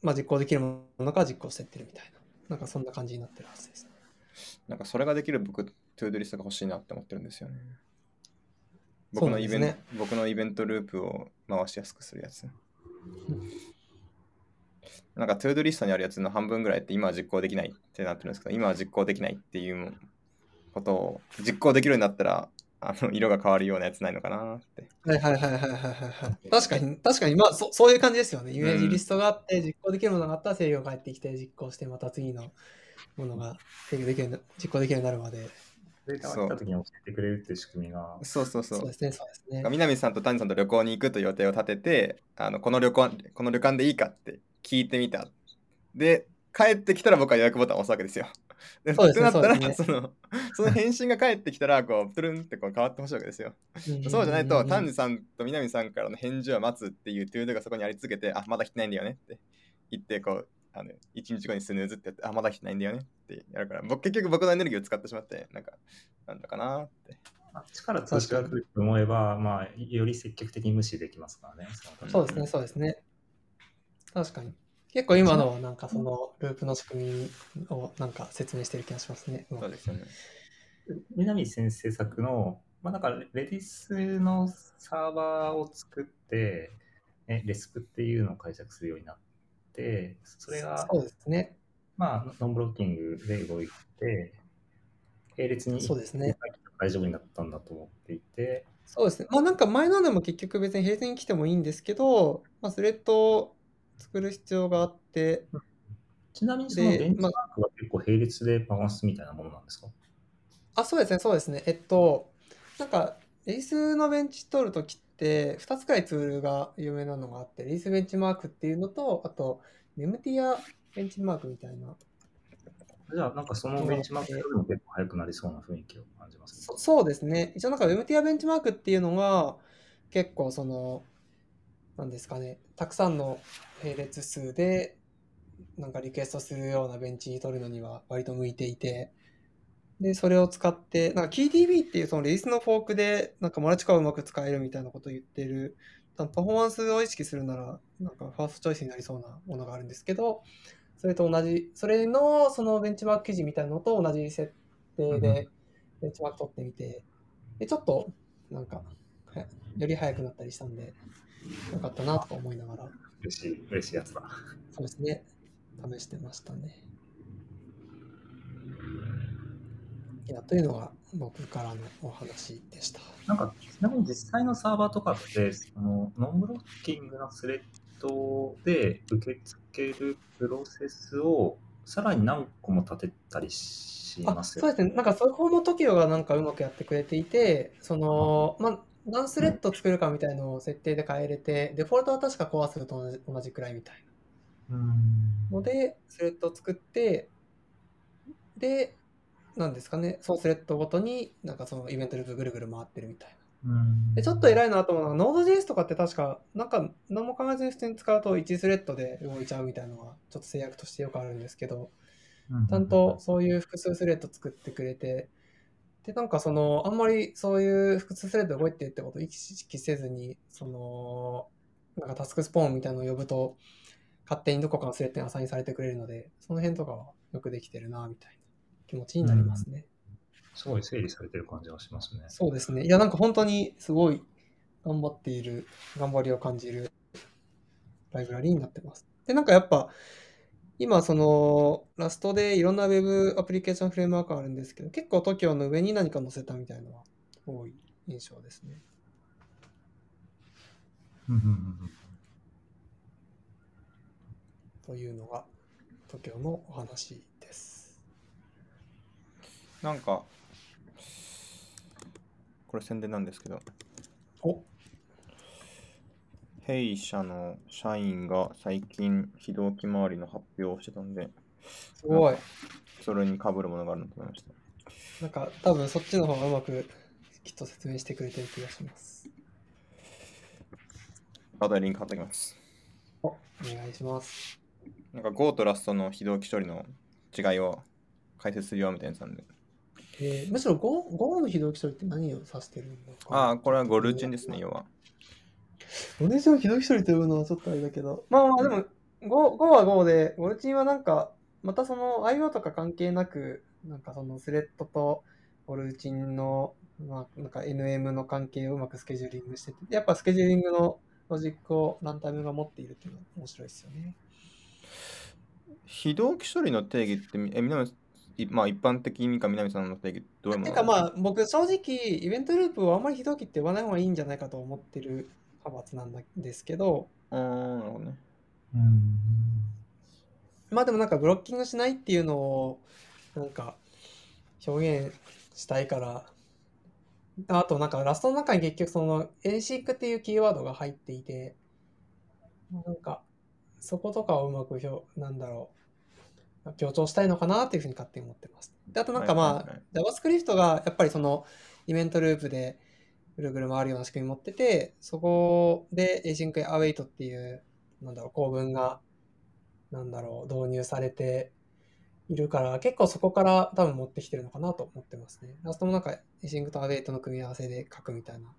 まあ実行できるものから実行していってるみたいな。なんかそんな感じになってるはずです。なんかそれができる僕、 ToDo リストが欲しいなって思ってるんですよね。僕のイベント、ね。僕のイベントループを回しやすくするやつ。なんか ToDo リストにあるやつの半分ぐらいって今は実行できないってなってるんですけど、今は実行できないっていうことを実行できるようになったら、あの色が変わるようなやつないのかなって。はいはいはいはいはいはいはい。確かに、確かに、まあそ、そういう感じですよね。イメージリストがあって、実行できるものがあったら制御が返ってきて、実行して、また次のものが制御できる実行できるようになるまで。データが来た時に教えてくれるっていう仕組みが、そうそうそうそう。ですね、そうですね。南さんと谷さんと旅行に行くという予定を立てて、あのこの旅行この旅館でいいかって聞いてみた。で、返ってきたら僕は予約ボタンを押すわけですよ。でそうですねってなったらそうですその、その返信が返ってきたら、こう、トゥルンってこう変わってほしいわけですよ。うんそうじゃないと、丹ん治さんと南さんからの返事を待つっていう ToDo がそこにあり続けて、あ、まだ来てないんだよねって言って、こう、あの1日後にスヌーズってやって、あ、まだ来てないんだよねってやるから、僕結局僕のエネルギーを使ってしまって、なんか、なんだかなって。あっちから通知が来ると思えば、まあ、より積極的に無視できますからね。のそうですね、そうですね。確かに。結構今のはなんかそのループの仕組みをなんか説明してる気がしますね。そうですよね。南先生作の、まあ、なんかレレディスのサーバーを作って、ね、レスプっていうのを解釈するようになって、それが、そうですね。まあ、ノンブロッキングで動いて、並列にそうですね。大丈夫になったんだと思っていて、そうですね。まあなんか前のでも結局別に平然に来てもいいんですけど、まあスレッドを作る必要があって、ちなみにそのでベンチマークは結構並列でバランスみたいなものなんですか、あ、そうですね、そうですね。えっと、なんか、レイスのベンチ取るときって、2つくらいツールが有名なのがあって、レイスベンチマークっていうのと、あと、ネムティアベンチマークみたいな。じゃあ、なんかそのベンチマークよりも結構早くなりそうな雰囲気を感じますね。そそうですね。一応なんか MTR ベンチマークっていうのが結構その、なんですかね、たくさんの並列数でなんかリクエストするようなベンチに取るのには割と向いていて、で、それを使って、なんか KDB っていうそのレイスのフォークでなんかマルチカをうまく使えるみたいなことを言ってる、パフォーマンスを意識するなら、なんかファーストチョイスになりそうなものがあるんですけど、それと同じ、それのそのベンチマーク記事みたいなのと同じ設定でベンチマーク取ってみて、で、ちょっと、なんか、はより早くなったりしたんで、よかったなとか思いながら、嬉しい、嬉しいやつだ。そうですね、試してましたね。いや、というのが僕からのお話でした。なんか、ちなみに実際のサーバーとかって、そのノンブロッキングなスレッドで受け付けるプロセスをさらに何個も立てたりしあますよそうですね、なんかそこも TOKIO がなんかうまくやってくれていて、その、まあ、何スレッド作るかみたいのを設定で変えれて、デフォルトは確かコア数と同じ同じくらいみたいな。うんので、スレッドを作って、で、なんですかね、そのスレッドごとに、なんかそのイベントループぐるぐる回ってるみたいな。うん。で、ちょっと偉いなと思うのが、Node.js とかって確か、なんか何も考えずに普通に使うと1スレッドで動いちゃうみたいなのが、ちょっと制約としてよくあるんですけど、ちゃんとそういう複数スレッド作ってくれて、で、なんかその、あんまりそういう複数スレッド動いてるってことを意識せずに、その、なんかタスクスポーンみたいなのを呼ぶと、勝手にどこかのスレッドにアサインされてくれるので、その辺とかはよくできてるな、みたいな気持ちになりますね。すごい整理されてる感じがしますね。そうですね。いや、なんか本当にすごい頑張っている、頑張りを感じるライブラリになってます。で、なんかやっぱ、今、その、ラストでいろんな Web アプリケーションフレームワークあるんですけど、結構 TOKIO の上に何か載せたみたいなのは多い印象ですね。うんうんうんというのが TOKIO のお話です。なんか、これ宣伝なんですけど、お弊社の社員が最近非同期周りの発表をしてたんで、すごい。それに被るものがあるなと思いました。なんか多分そっちの方がうまくきっと説明してくれてる気がします。後でリンク貼っておきます。お、お願いします。なんか Go とラストの非同期処理の違いを解説するよみたいなやつなんで。えーむしろ Go, Go の非同期処理って何を指してるのかああ、これは Go ルーチンですね、要は。同じよう非同期処理というのはちょっとあれだけど。まあまあでも、Go, Go は Go で、ゴルチンはなんか、またその IO とか関係なく、なんかそのスレッドとゴルチンの、まあ、なんか NM の関係をうまくスケジューリングしてて、やっぱスケジューリングのロジックをランタイムが持っているっていうのは面白いですよね。非同期処理の定義って、え、南いまあ一般的にか南さんの定義どういうものてかまあ僕正直イベントループをあんまり非同期って言わない方がいいんじゃないかと思ってる派閥なんですけど。あーなるほどね。うん。まあでもなんかブロッキングしないっていうのをなんか表現したいから。あとなんかラストの中に結局その async っていうキーワードが入っていて。なんかそことかをうまく表なんだろう強調したいのかなっていうふうに勝手に思ってます。であとなんかまあ、はいはいはい JavaScript がやっぱりそのイベントループでぐるぐる回るような仕組み持ってて、そこで async await っていう、なんだろう、構文が、なんだろう、導入されているから、結構そこから多分持ってきてるのかなと思ってますね。ラストもなんか async と await の組み合わせで書くみたいな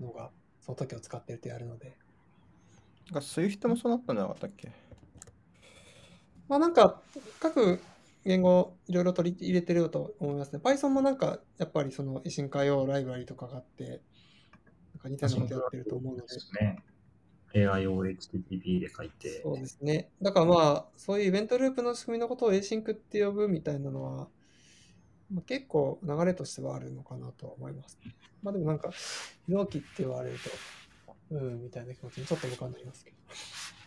のが、その時を使ってるとやるので。なんか Swift もそうなったんじゃなかったっけ？まあなんか各言語いろいろ取り入れてると思いますね。Python もなんかやっぱりその維新化用ライブラリとかがあって、なんか似たようなことやってると思うので。ですね。AIOHTTP で書いて。そうですね。だからまあそういうイベントループの仕組みのことを async って呼ぶみたいなのは、まあ、結構流れとしてはあるのかなとは思います。まあでもなんか、非同期って言われると、うん、みたいな気持ちにちょっと僕はなりますけ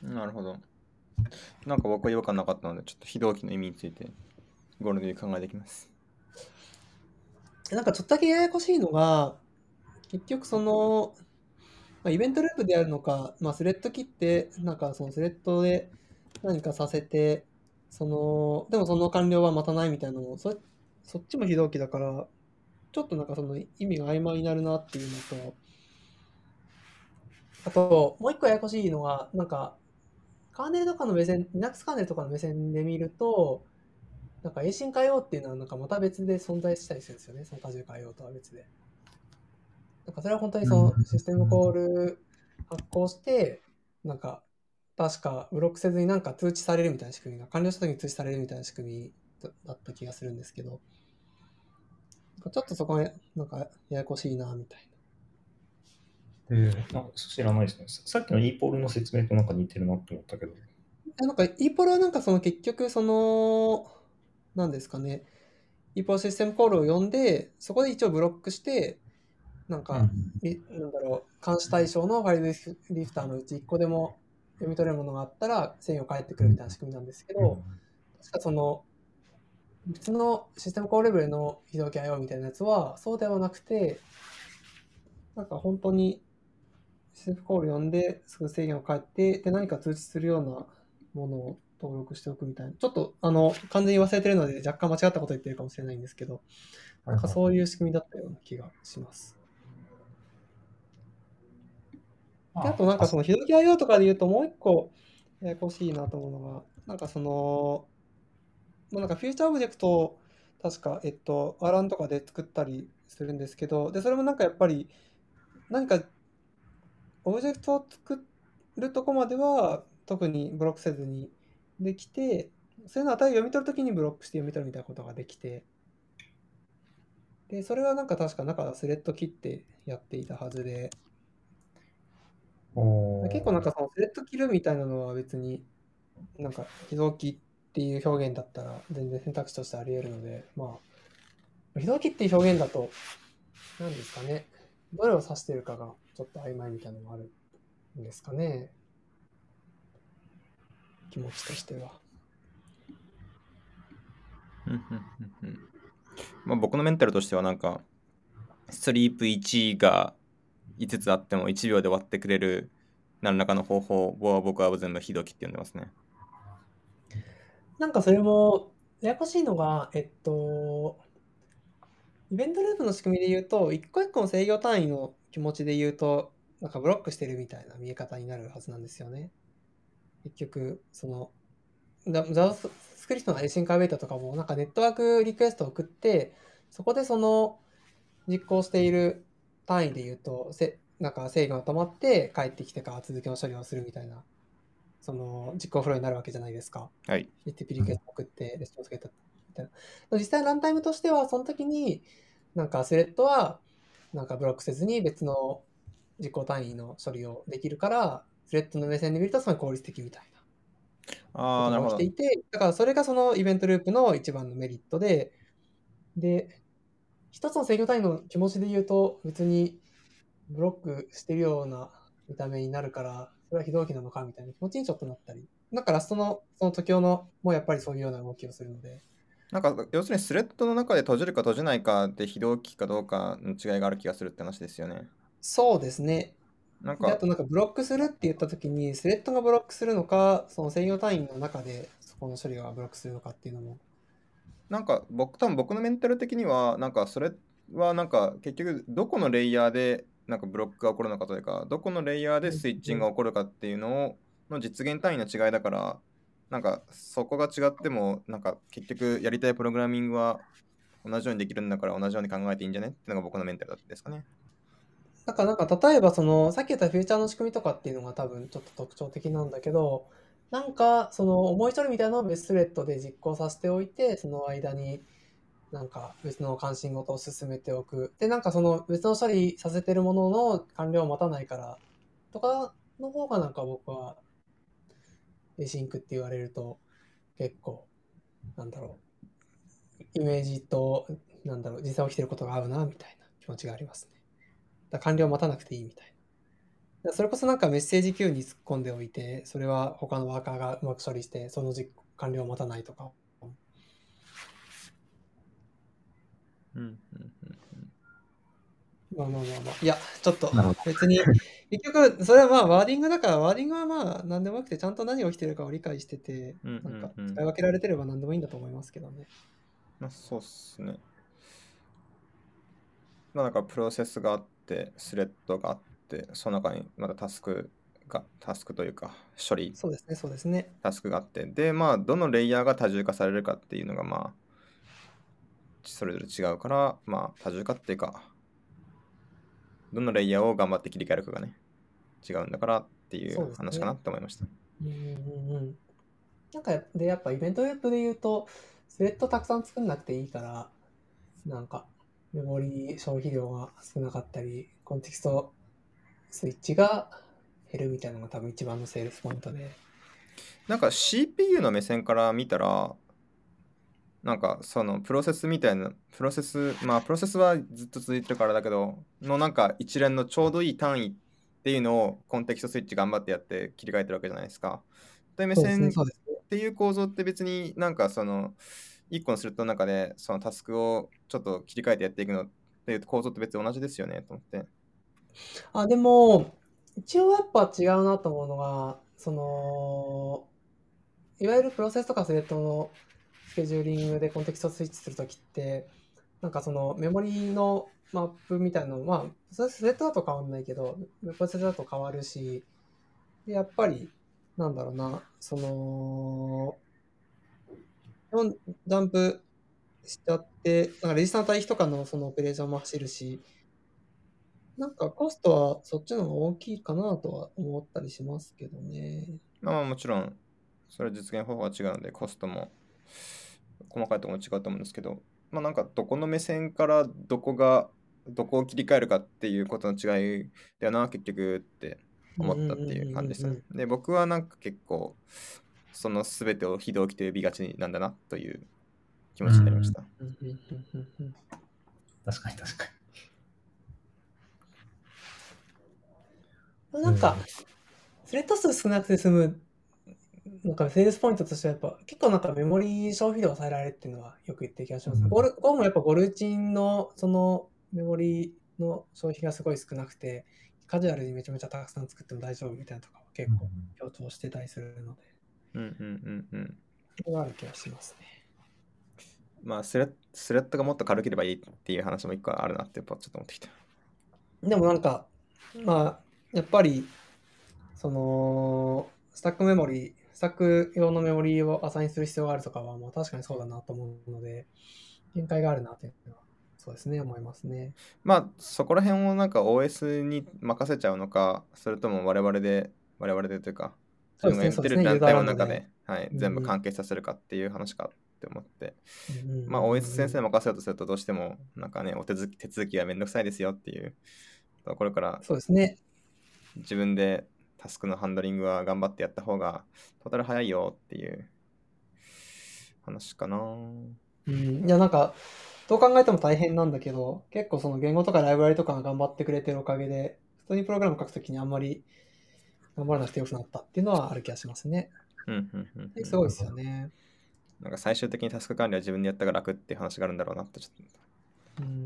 ど。なるほど。なんか僕は違和感なかったので、ちょっと非同期の意味についてゴールデンウィーク考えていきます。なんかちょっとだけややこしいのが、結局その、まあ、イベントループであるのか、まあ、スレッド切って、なんかそのスレッドで何かさせて、その、でもその完了は待たないみたいなのも、そそっちも非同期だから、ちょっとなんかその意味が曖昧になるなっていうのと、あと、もう一個ややこしいのが、なんか、カーネルとかの目線、Linux カーネルとかの目線で見ると、なんか、永進化用っていうのはなんかまた別で存在したりするんですよね。その多重化用とは別で。なんかそれは本当にそのシステムコール発行して、なんか、確かブロックせずになんか通知されるみたいな仕組みが、完了した時に通知されるみたいな仕組みだった気がするんですけど、ちょっとそこがなんかややこしいな、みたいえあ知らないですね。ささっきの e ポールの説明となんか似てるなって思ったけど。な。なんか e ポルはなんかその結局その、なんですかね、e ポルシステムコールを呼んで、そこで一応ブロックして、なんか、リなんだろう、監視対象のファイルリフリフターのうち1個でも読み取れるものがあったら、制御返ってくるみたいな仕組みなんですけど、確かその、別のシステムコールレベルの非同期 IO みたいなやつは、そうではなくて、なんか本当にシステムコール読んで、すぐ制御が返って、で、何か通知するようなものを登録しておくみたいな。ちょっと、あの、完全に忘れてるので、若干間違ったこと言ってるかもしれないんですけど、なんかそういう仕組みだったような気がします。であとなんかその、非同期 IO とかで言うともう一個ややこしいなと思うのが、なんかその、まあなんかフューチャーオブジェクトを確か、えっと、アランとかで作ったりするんですけど、で、それもなんかやっぱり、何か、オブジェクトを作るとこまでは特にブロックせずにできて、それの値を読み取るときにブロックして読み取るみたいなことができて、で、それはなんか確か中スレッド切ってやっていたはずで、結構なんかそのスレッド切るみたいなのは別になんか非同期っていう表現だったら全然選択肢としてあり得るので、まあ、非同期っていう表現だと、何ですかね、どれを指してるかがちょっと曖昧みたいなのがあるんですかね。気持ちとしては。うんうんうんうんまあ、僕のメンタルとしてはなんかスリープ1が5つあっても1秒で終わってくれる何らかの方法を僕は全部ひどきって呼んでますね。なんかそれも、ややこしいのが、えっと、イベントループの仕組みで言うと、一個一個の制御単位の気持ちで言うと、なんかブロックしてるみたいな見え方になるはずなんですよね。結局、その、ザ JavaScript の async await とかも、なんかネットワークリクエストを送って、そこでその実行している単位で言うと、せなんか制御が止まって帰ってきてから続きの処理をするみたいな、その実行フローになるわけじゃないですか。はい。HTTP リクエスト送ってレスポンスゲットみたいな。実際ランタイムとしては、その時に、なんかスレッドは、なんかブロックせずに別の実行単位の処理をできるから、スレッドの目線で見るとその効率的みたいああ、なるほどことが起きて。いて、だからそれがそのイベントループの一番のメリットで、で、一つの制御単位の気持ちで言うと、別にブロックしてるような見た目になるから、それは非同期なのかみたいな気持ちにちょっとなったり。なんかラストのその時用のもやっぱりそういうような動きをするので、なんか、要するにスレッドの中で閉じるか閉じないかで非同期かどうかの違いがある気がするって話ですよね。そうですね。なんかであと、なんかブロックするって言った時に、スレッドがブロックするのか、その制御単位の中でそこの処理がブロックするのかっていうのも。なんか僕多分僕のメンタル的にはなんかそれはなんか結局どこのレイヤーでなんかブロックが起こるのかというかどこのレイヤーでスイッチングが起こるかっていうのをの実現単位の違いだからなんかそこが違ってもなんか結局やりたいプログラミングは同じようにできるんだから同じように考えていいんじゃねっていうのが僕のメンタルだったですかね。なんか、なんか例えばその、さっき言ったフューチャーの仕組みとかっていうのが多分ちょっと特徴的なんだけど、なんかその思い処理みたいなのを別スレッドで実行させておいて、その間になんか別の関心事を進めておく。で、なんかその別の処理させてるものの完了を待たないからとかの方がなんか僕は、エシンクって言われると結構、なんだろう、イメージと、なんだろう、実際起きてることが合うな、みたいな気持ちがありますね。だから完了を待たなくていいみたいな。それこそなんかメッセージ queue に突っ込んでおいて、それは他のワーカーがうまく処理して、その実完了を待たないとか。うんうんうんまあまあまあまあ。いや、ちょっと別に、結局、それはまあワーディングだから、ワーディングはまあ何でもよくて、ちゃんと何が起きてるかを理解してて、なんか使い分けられてれば何でもいいんだと思いますけどね。まあ、そうっすね。まあ、なんかプロセスがあって、スレッドがあって、その中にまたタスクが、タスクというか、処理、そうですね、そうですね。タスクがあって、で、まあ、どのレイヤーが多重化されるかっていうのが、まあ、それぞれ違うから、まあ、多重化っていうか、どのレイヤーを頑張って切り替えるかがね、違うんだからっていう話かなって思いました。うんうんうん。なんか、で、やっぱイベントループで言うと、スレッドたくさん作んなくていいから、なんか、メモリ消費量が少なかったり、コンテキストスイッチが減るみたいなのが多分一番のセールスポイントで。なんか CPU の目線から見たら、なんかそのプロセスみたいな、プロセス、まあプロセスはずっと続いてるからだけど、のなんか一連のちょうどいい単位っていうのをコンテキストスイッチ頑張ってやって切り替えてるわけじゃないですか。という目線そうですね、そうですね。っていう構造って別になんかその一個のスレッドの中でそのタスクをちょっと切り替えてやっていくのっていう構造って別に同じですよね。と思って。あ、でも、一応やっぱ違うなと思うのが、その、いわゆるプロセスとかスレッドのスケジューリングでコンテキストスイッチするときって、なんかそのメモリのマップみたいなの、まあ、それスレッドだと変わんないけど、プロセスだと変わるし、でやっぱり、なんだろうな、その、ダンプしちゃって、なんかレジスタン対比とかのそのオペレーションも走るし、なんかコストはそっちの方が大きいかなとは思ったりしますけどね。まあもちろんそれは実現方法が違うのでコストも細かいところも違うと思うんですけど、まあなんかどこの目線からどこがどこを切り替えるかっていうことの違いだよな結局って思ったっていう感じでしたね。で僕はなんか結構その全てを非同期と呼びがちなんだなという気持ちになりました。確かに確かなんか、スレッド数少なくて済む、なんかセールスポイントとしてはやっぱ結構なんかメモリ消費量を抑えられるっていうのはよく言ってる気がします。うんゴルゴもやっぱゴルチンのそのメモリの消費がすごい少なくて、カジュアルにめちゃめちゃたくさん作っても大丈夫みたいなとかは結に。構強調してたりするので、うんうんうんうん。それはある気がしますね。まあスレッスレッドがもっと軽ければいいっていう話も一個あるなってやっぱちょっと思ってきた。でもなんか、まあ、やっぱり、その、スタックメモリー、スタック用のメモリーをアサインする必要があるとかは、まあ確かにそうだなと思うので、限界があるなというのは、そうですね、思いますね。まあそこら辺をなんか OS に任せちゃうのか、それとも我々で、我々でというか、そうですね自分がやってるランタイムの中ですで、はい、うん全部完結させるかっていう話かって思って、うんうんうんまあ OS 先生に任せようとするとどうしてもなんかね、お手続き手続きがめんどくさいですよっていう、これからそうですね。自分でタスクのハンドリングは頑張ってやった方がトータル早いよっていう話かな。うん、いやなんかどう考えても大変なんだけど結構その言語とかライブラリとかが頑張ってくれてるおかげで普通にプログラム書くときにあんまり頑張らなくてよくなったっていうのはある気がしますね。うんうんうんうんすごいですよね。なんか最終的にタスク管理は自分でやったが楽っていう話があるんだろうなってちょっうんと、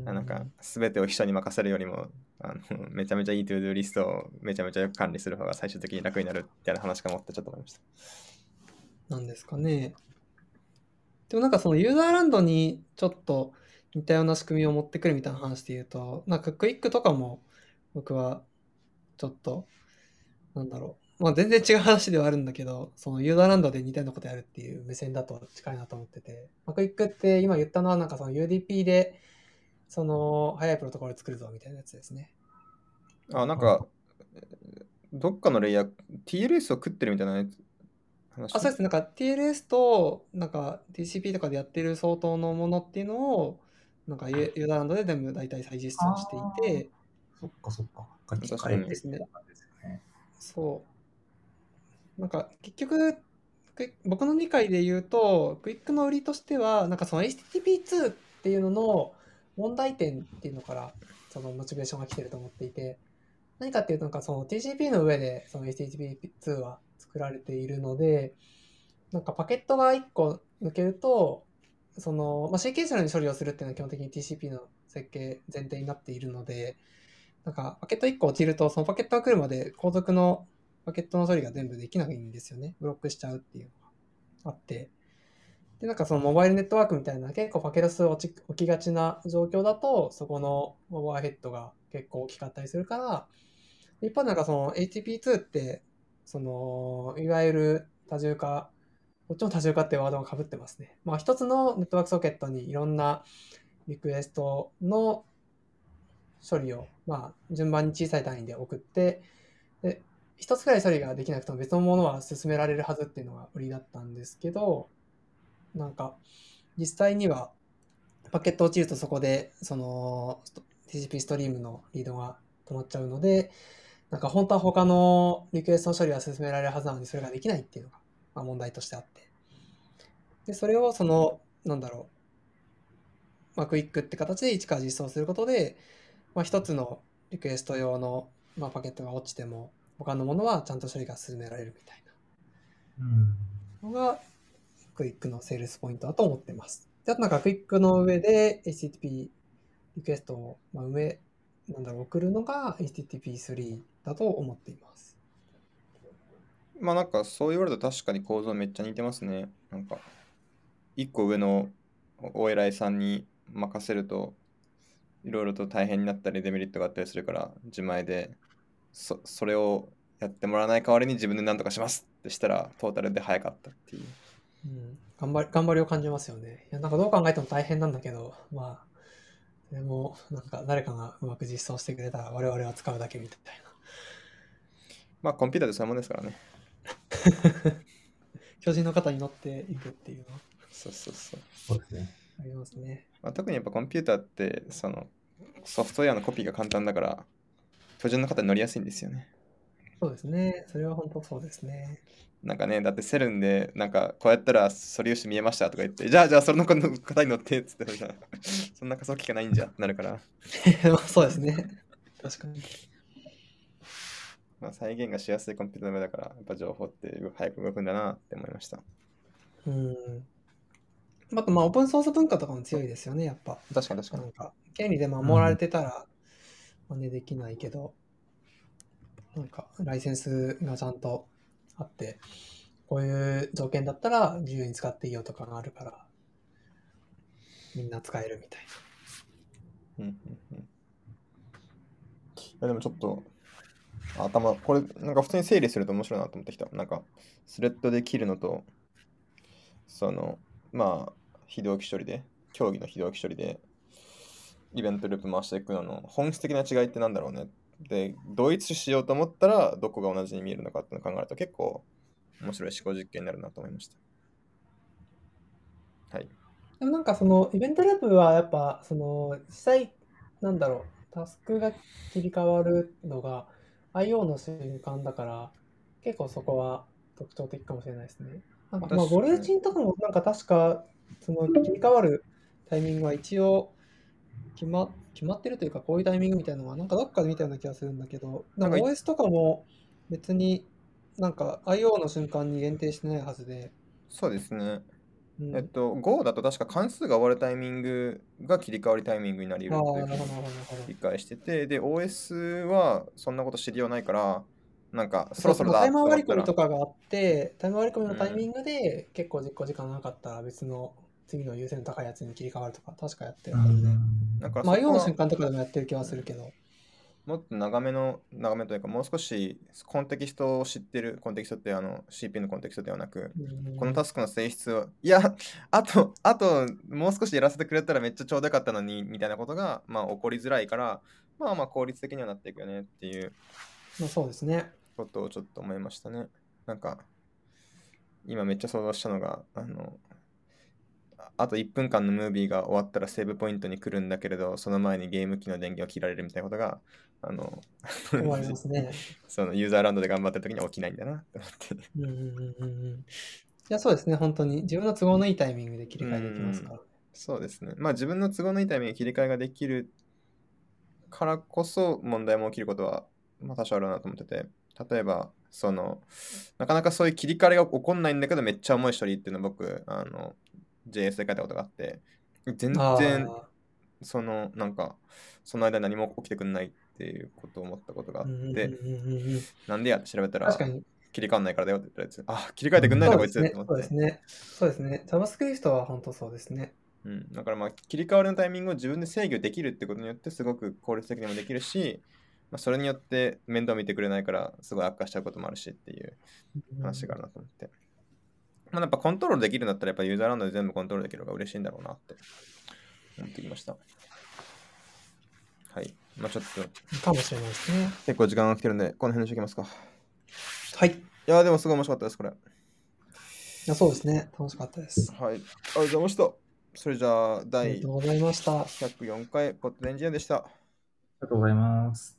なんか全てを人に任せるよりもあの めちゃめちゃいい ToDo リストをめちゃめちゃよく管理する方が最終的に楽になるみたいな話かもってちょっと思いました。なんですかね。でもなんかそのユーザーランドにちょっと似たような仕組みを持ってくるみたいな話で言うと、なんかクイックとかも僕はちょっと、なんだろう。まあ全然違う話ではあるんだけど、そのユーザーランドで似たようなことやるっていう目線だと近いなと思ってて、まあ、クイックって今言ったのはなんかその UDP でその速いプロトコル作るぞみたいなやつですね。あ、なんか、どっかのレイヤー、TLS を食ってるみたいなやつ話？あ、そうですね。なんか TLS となんか TCP とかでやってる相当のものっていうのを、なんかユユーザーランドで全部大体再実装していて、そっかそっか。書き確かに換えてですねなんですよね。そう。なんか結局、僕の理解で言うと、クイックの売りとしては、なんかその HTTP2 っていうのの問題点っていうのから、そのモチベーションが来てると思っていて、何かっていうと、なんかその TCP の上でその HTTP2 は作られているので、なんかパケットが1個抜けると、その、まあ、シーケンシャルに処理をするっていうのは基本的に TCP の設計前提になっているので、なんかパケット1個落ちると、そのパケットが来るまで後続のパケットの処理が全部できないんですよね。ブロックしちゃうっていうのがあって。で、なんかそのモバイルネットワークみたいな結構パケロス落ち起きがちな状況だと、そこのオーバーヘッドが結構大きかったりするから、一方なんかその HTTP2 って、その、いわゆる多重化、こっちも多重化ってワードが被ってますね。まあ一つのネットワークソケットにいろんなリクエストの処理を、まあ順番に小さい単位で送って、で、一つくらい処理ができなくても別のものは進められるはずっていうのが売りだったんですけど、なんか実際にはパケット落ちるとそこでその TCP ストリームのリードが止まっちゃうので、なんか本当は他のリクエストの処理は進められるはずなのにそれができないっていうのが、まあ、問題としてあって。で、それをその、なんだろう、まあ、 QUIC って形で一から実装することで、まあ、一つのリクエスト用の、まあ、パケットが落ちても、他のものはちゃんと処理が進められるみたいうん。なのが、 QUIC のセールスポイントだと思ってます。であとなんか QUIC の上で HTTP リクエストを、まあ、上、なんだろう、送るのが HTTP3 だと思っています。まあなんかそう言われると確かに構造めっちゃ似てますね。なんか一個上のお偉いさんに任せるといろいろと大変になったりデメリットがあったりするから自前でそそれをやってもらわない代わりに自分で何とかしますってしたらトータルで早かったっていう。うん、頑張り、頑張りを感じますよね。いや、なんかどう考えても大変なんだけど、まあ、でも、なんか誰かがうまく実装してくれたら我々は使うだけみたいな。まあコンピューターでそういうもんですからね。巨人の方に乗っていくっていうのはそうそうそう。そうですね。ありますね。まあ、特にやっぱコンピューターってそのソフトウェアのコピーが簡単だから標準の方に乗りやすいんですよね。そうですね。それは本当そうですね。なんかね、だってセルンで、なんかこうやったら素粒子見えましたとか言って、じゃあじゃあその方に乗ってっつってさ、そんな加速器がないんじゃってなるから、そうですね。確かに。まあ、再現がしやすいコンピューターの上だから、やっぱ情報って早く動くんだなって思いました。うん。あと、まあ、オープンソース文化とかも強いですよね、やっぱ。確かに確かに。なんか、権利で守られてたら真似できないけど、なんか、ライセンスがちゃんとあって、こういう条件だったら自由に使っていいよとかがあるから、みんな使えるみたいうんうんうん。いやでもちょっと、頭、これ、なんか普通に整理すると面白いなと思ってきた。なんか、スレッドで切るのと、その、まあ、非同期処理で、競技の非同期処理で、イベントループ回していくのの本質的な違いってなんだろうね。で、同一しようと思ったら、どこが同じに見えるのかっていうのを考えると、結構面白い思考実験になるなと思いました。はい。な。でもなんかそのイベントループはやっぱその実際なんだろうタスクが切り替わるのが IO の瞬間だから結構そこは特徴的かもしれないですね。なんかまあ、ゴルチンとかもなんか確か、その切り替わるタイミングは一応決ま決まってるというか、こういうタイミングみたいなのは、なんかどっかで見たような気がするんだけど、なんか OS とかも別になんか IO の瞬間に限定してないはずで、そうですね。うん、えっと、Go だと確か関数が終わるタイミングが切り替わりタイミングになりあ得るという。理解してて、で、OS はそんなこと知りようないから、なんかそろそろだタイム割り込みとかがあって、タイム割り込みのタイミングで結構実行時間なかったら別の次の優先の高いやつに切り替わるとか、確かやってるはずで。まあ、だからそこ IO のは瞬間とかでもやってる気はするけど。もっと長めの、長めというか、もう少しコンテキストを知ってる、コンテキストってあの CPU のコンテキストではなく、このタスクの性質を、いや、あと、あと、もう少しやらせてくれたらめっちゃちょうどよかったのに、みたいなことが、まあ、起こりづらいから、まあまあ、効率的にはなっていくよねっていうまあ、そうですね。ことをちょっと思いましたね。なんか、今めっちゃ想像したのが、あの、ああと1分間のムービーが終わったらセーブポイントに来るんだけれど、その前にゲーム機の電源を切られるみたいなことが、あの、思いますね。そのユーザーランドで頑張ってる時に起きないんだなって思って。うんうんうんうんうん。いや、そうですね。本当に自分の都合のいいタイミングで切り替えできますから。そうですね。まあ自分の都合のいいタイミングで切り替えができるからこそ問題も起きることは、まあ、多少あるなと思ってて、例えば、その、なかなかそういう切り替えが起こんないんだけど、めっちゃ重い処理っていうのを僕、あの、JS で書いたことがあって、全あ然、あその、なんか、その間何も起きてくんないっていうことを思ったことがあって、なんでやって調べたら。切り替わんないからだよって言ったやつ、あ、切り替えてくんないな、こいつそうですね。って思ってそうです。ね。そうですね。JavaScript は本当そうですね。うん、だからまあ切り替わりのタイミングを自分で制御できるってことによってすごく効率的にもできるし、まあ、それによって面倒見てくれないからすごい悪化しちゃうこともあるしっていう話があるなと思って。まあ、やっぱコントロールできるんだったらやっぱユーザーランドで全部コントロールできるのが嬉しいんだろうなって思ってきました。はい。まあちょっとかもしれないですね。結構時間が来てるんでこの辺にしておきますか。いはい。いやーでもすごい面白かったですこれ。やそうですね。楽しかったです。はい。ありがとうございました。それじゃああり第がとうございました。104回ポッドエンジニアでした。ありがとうございます。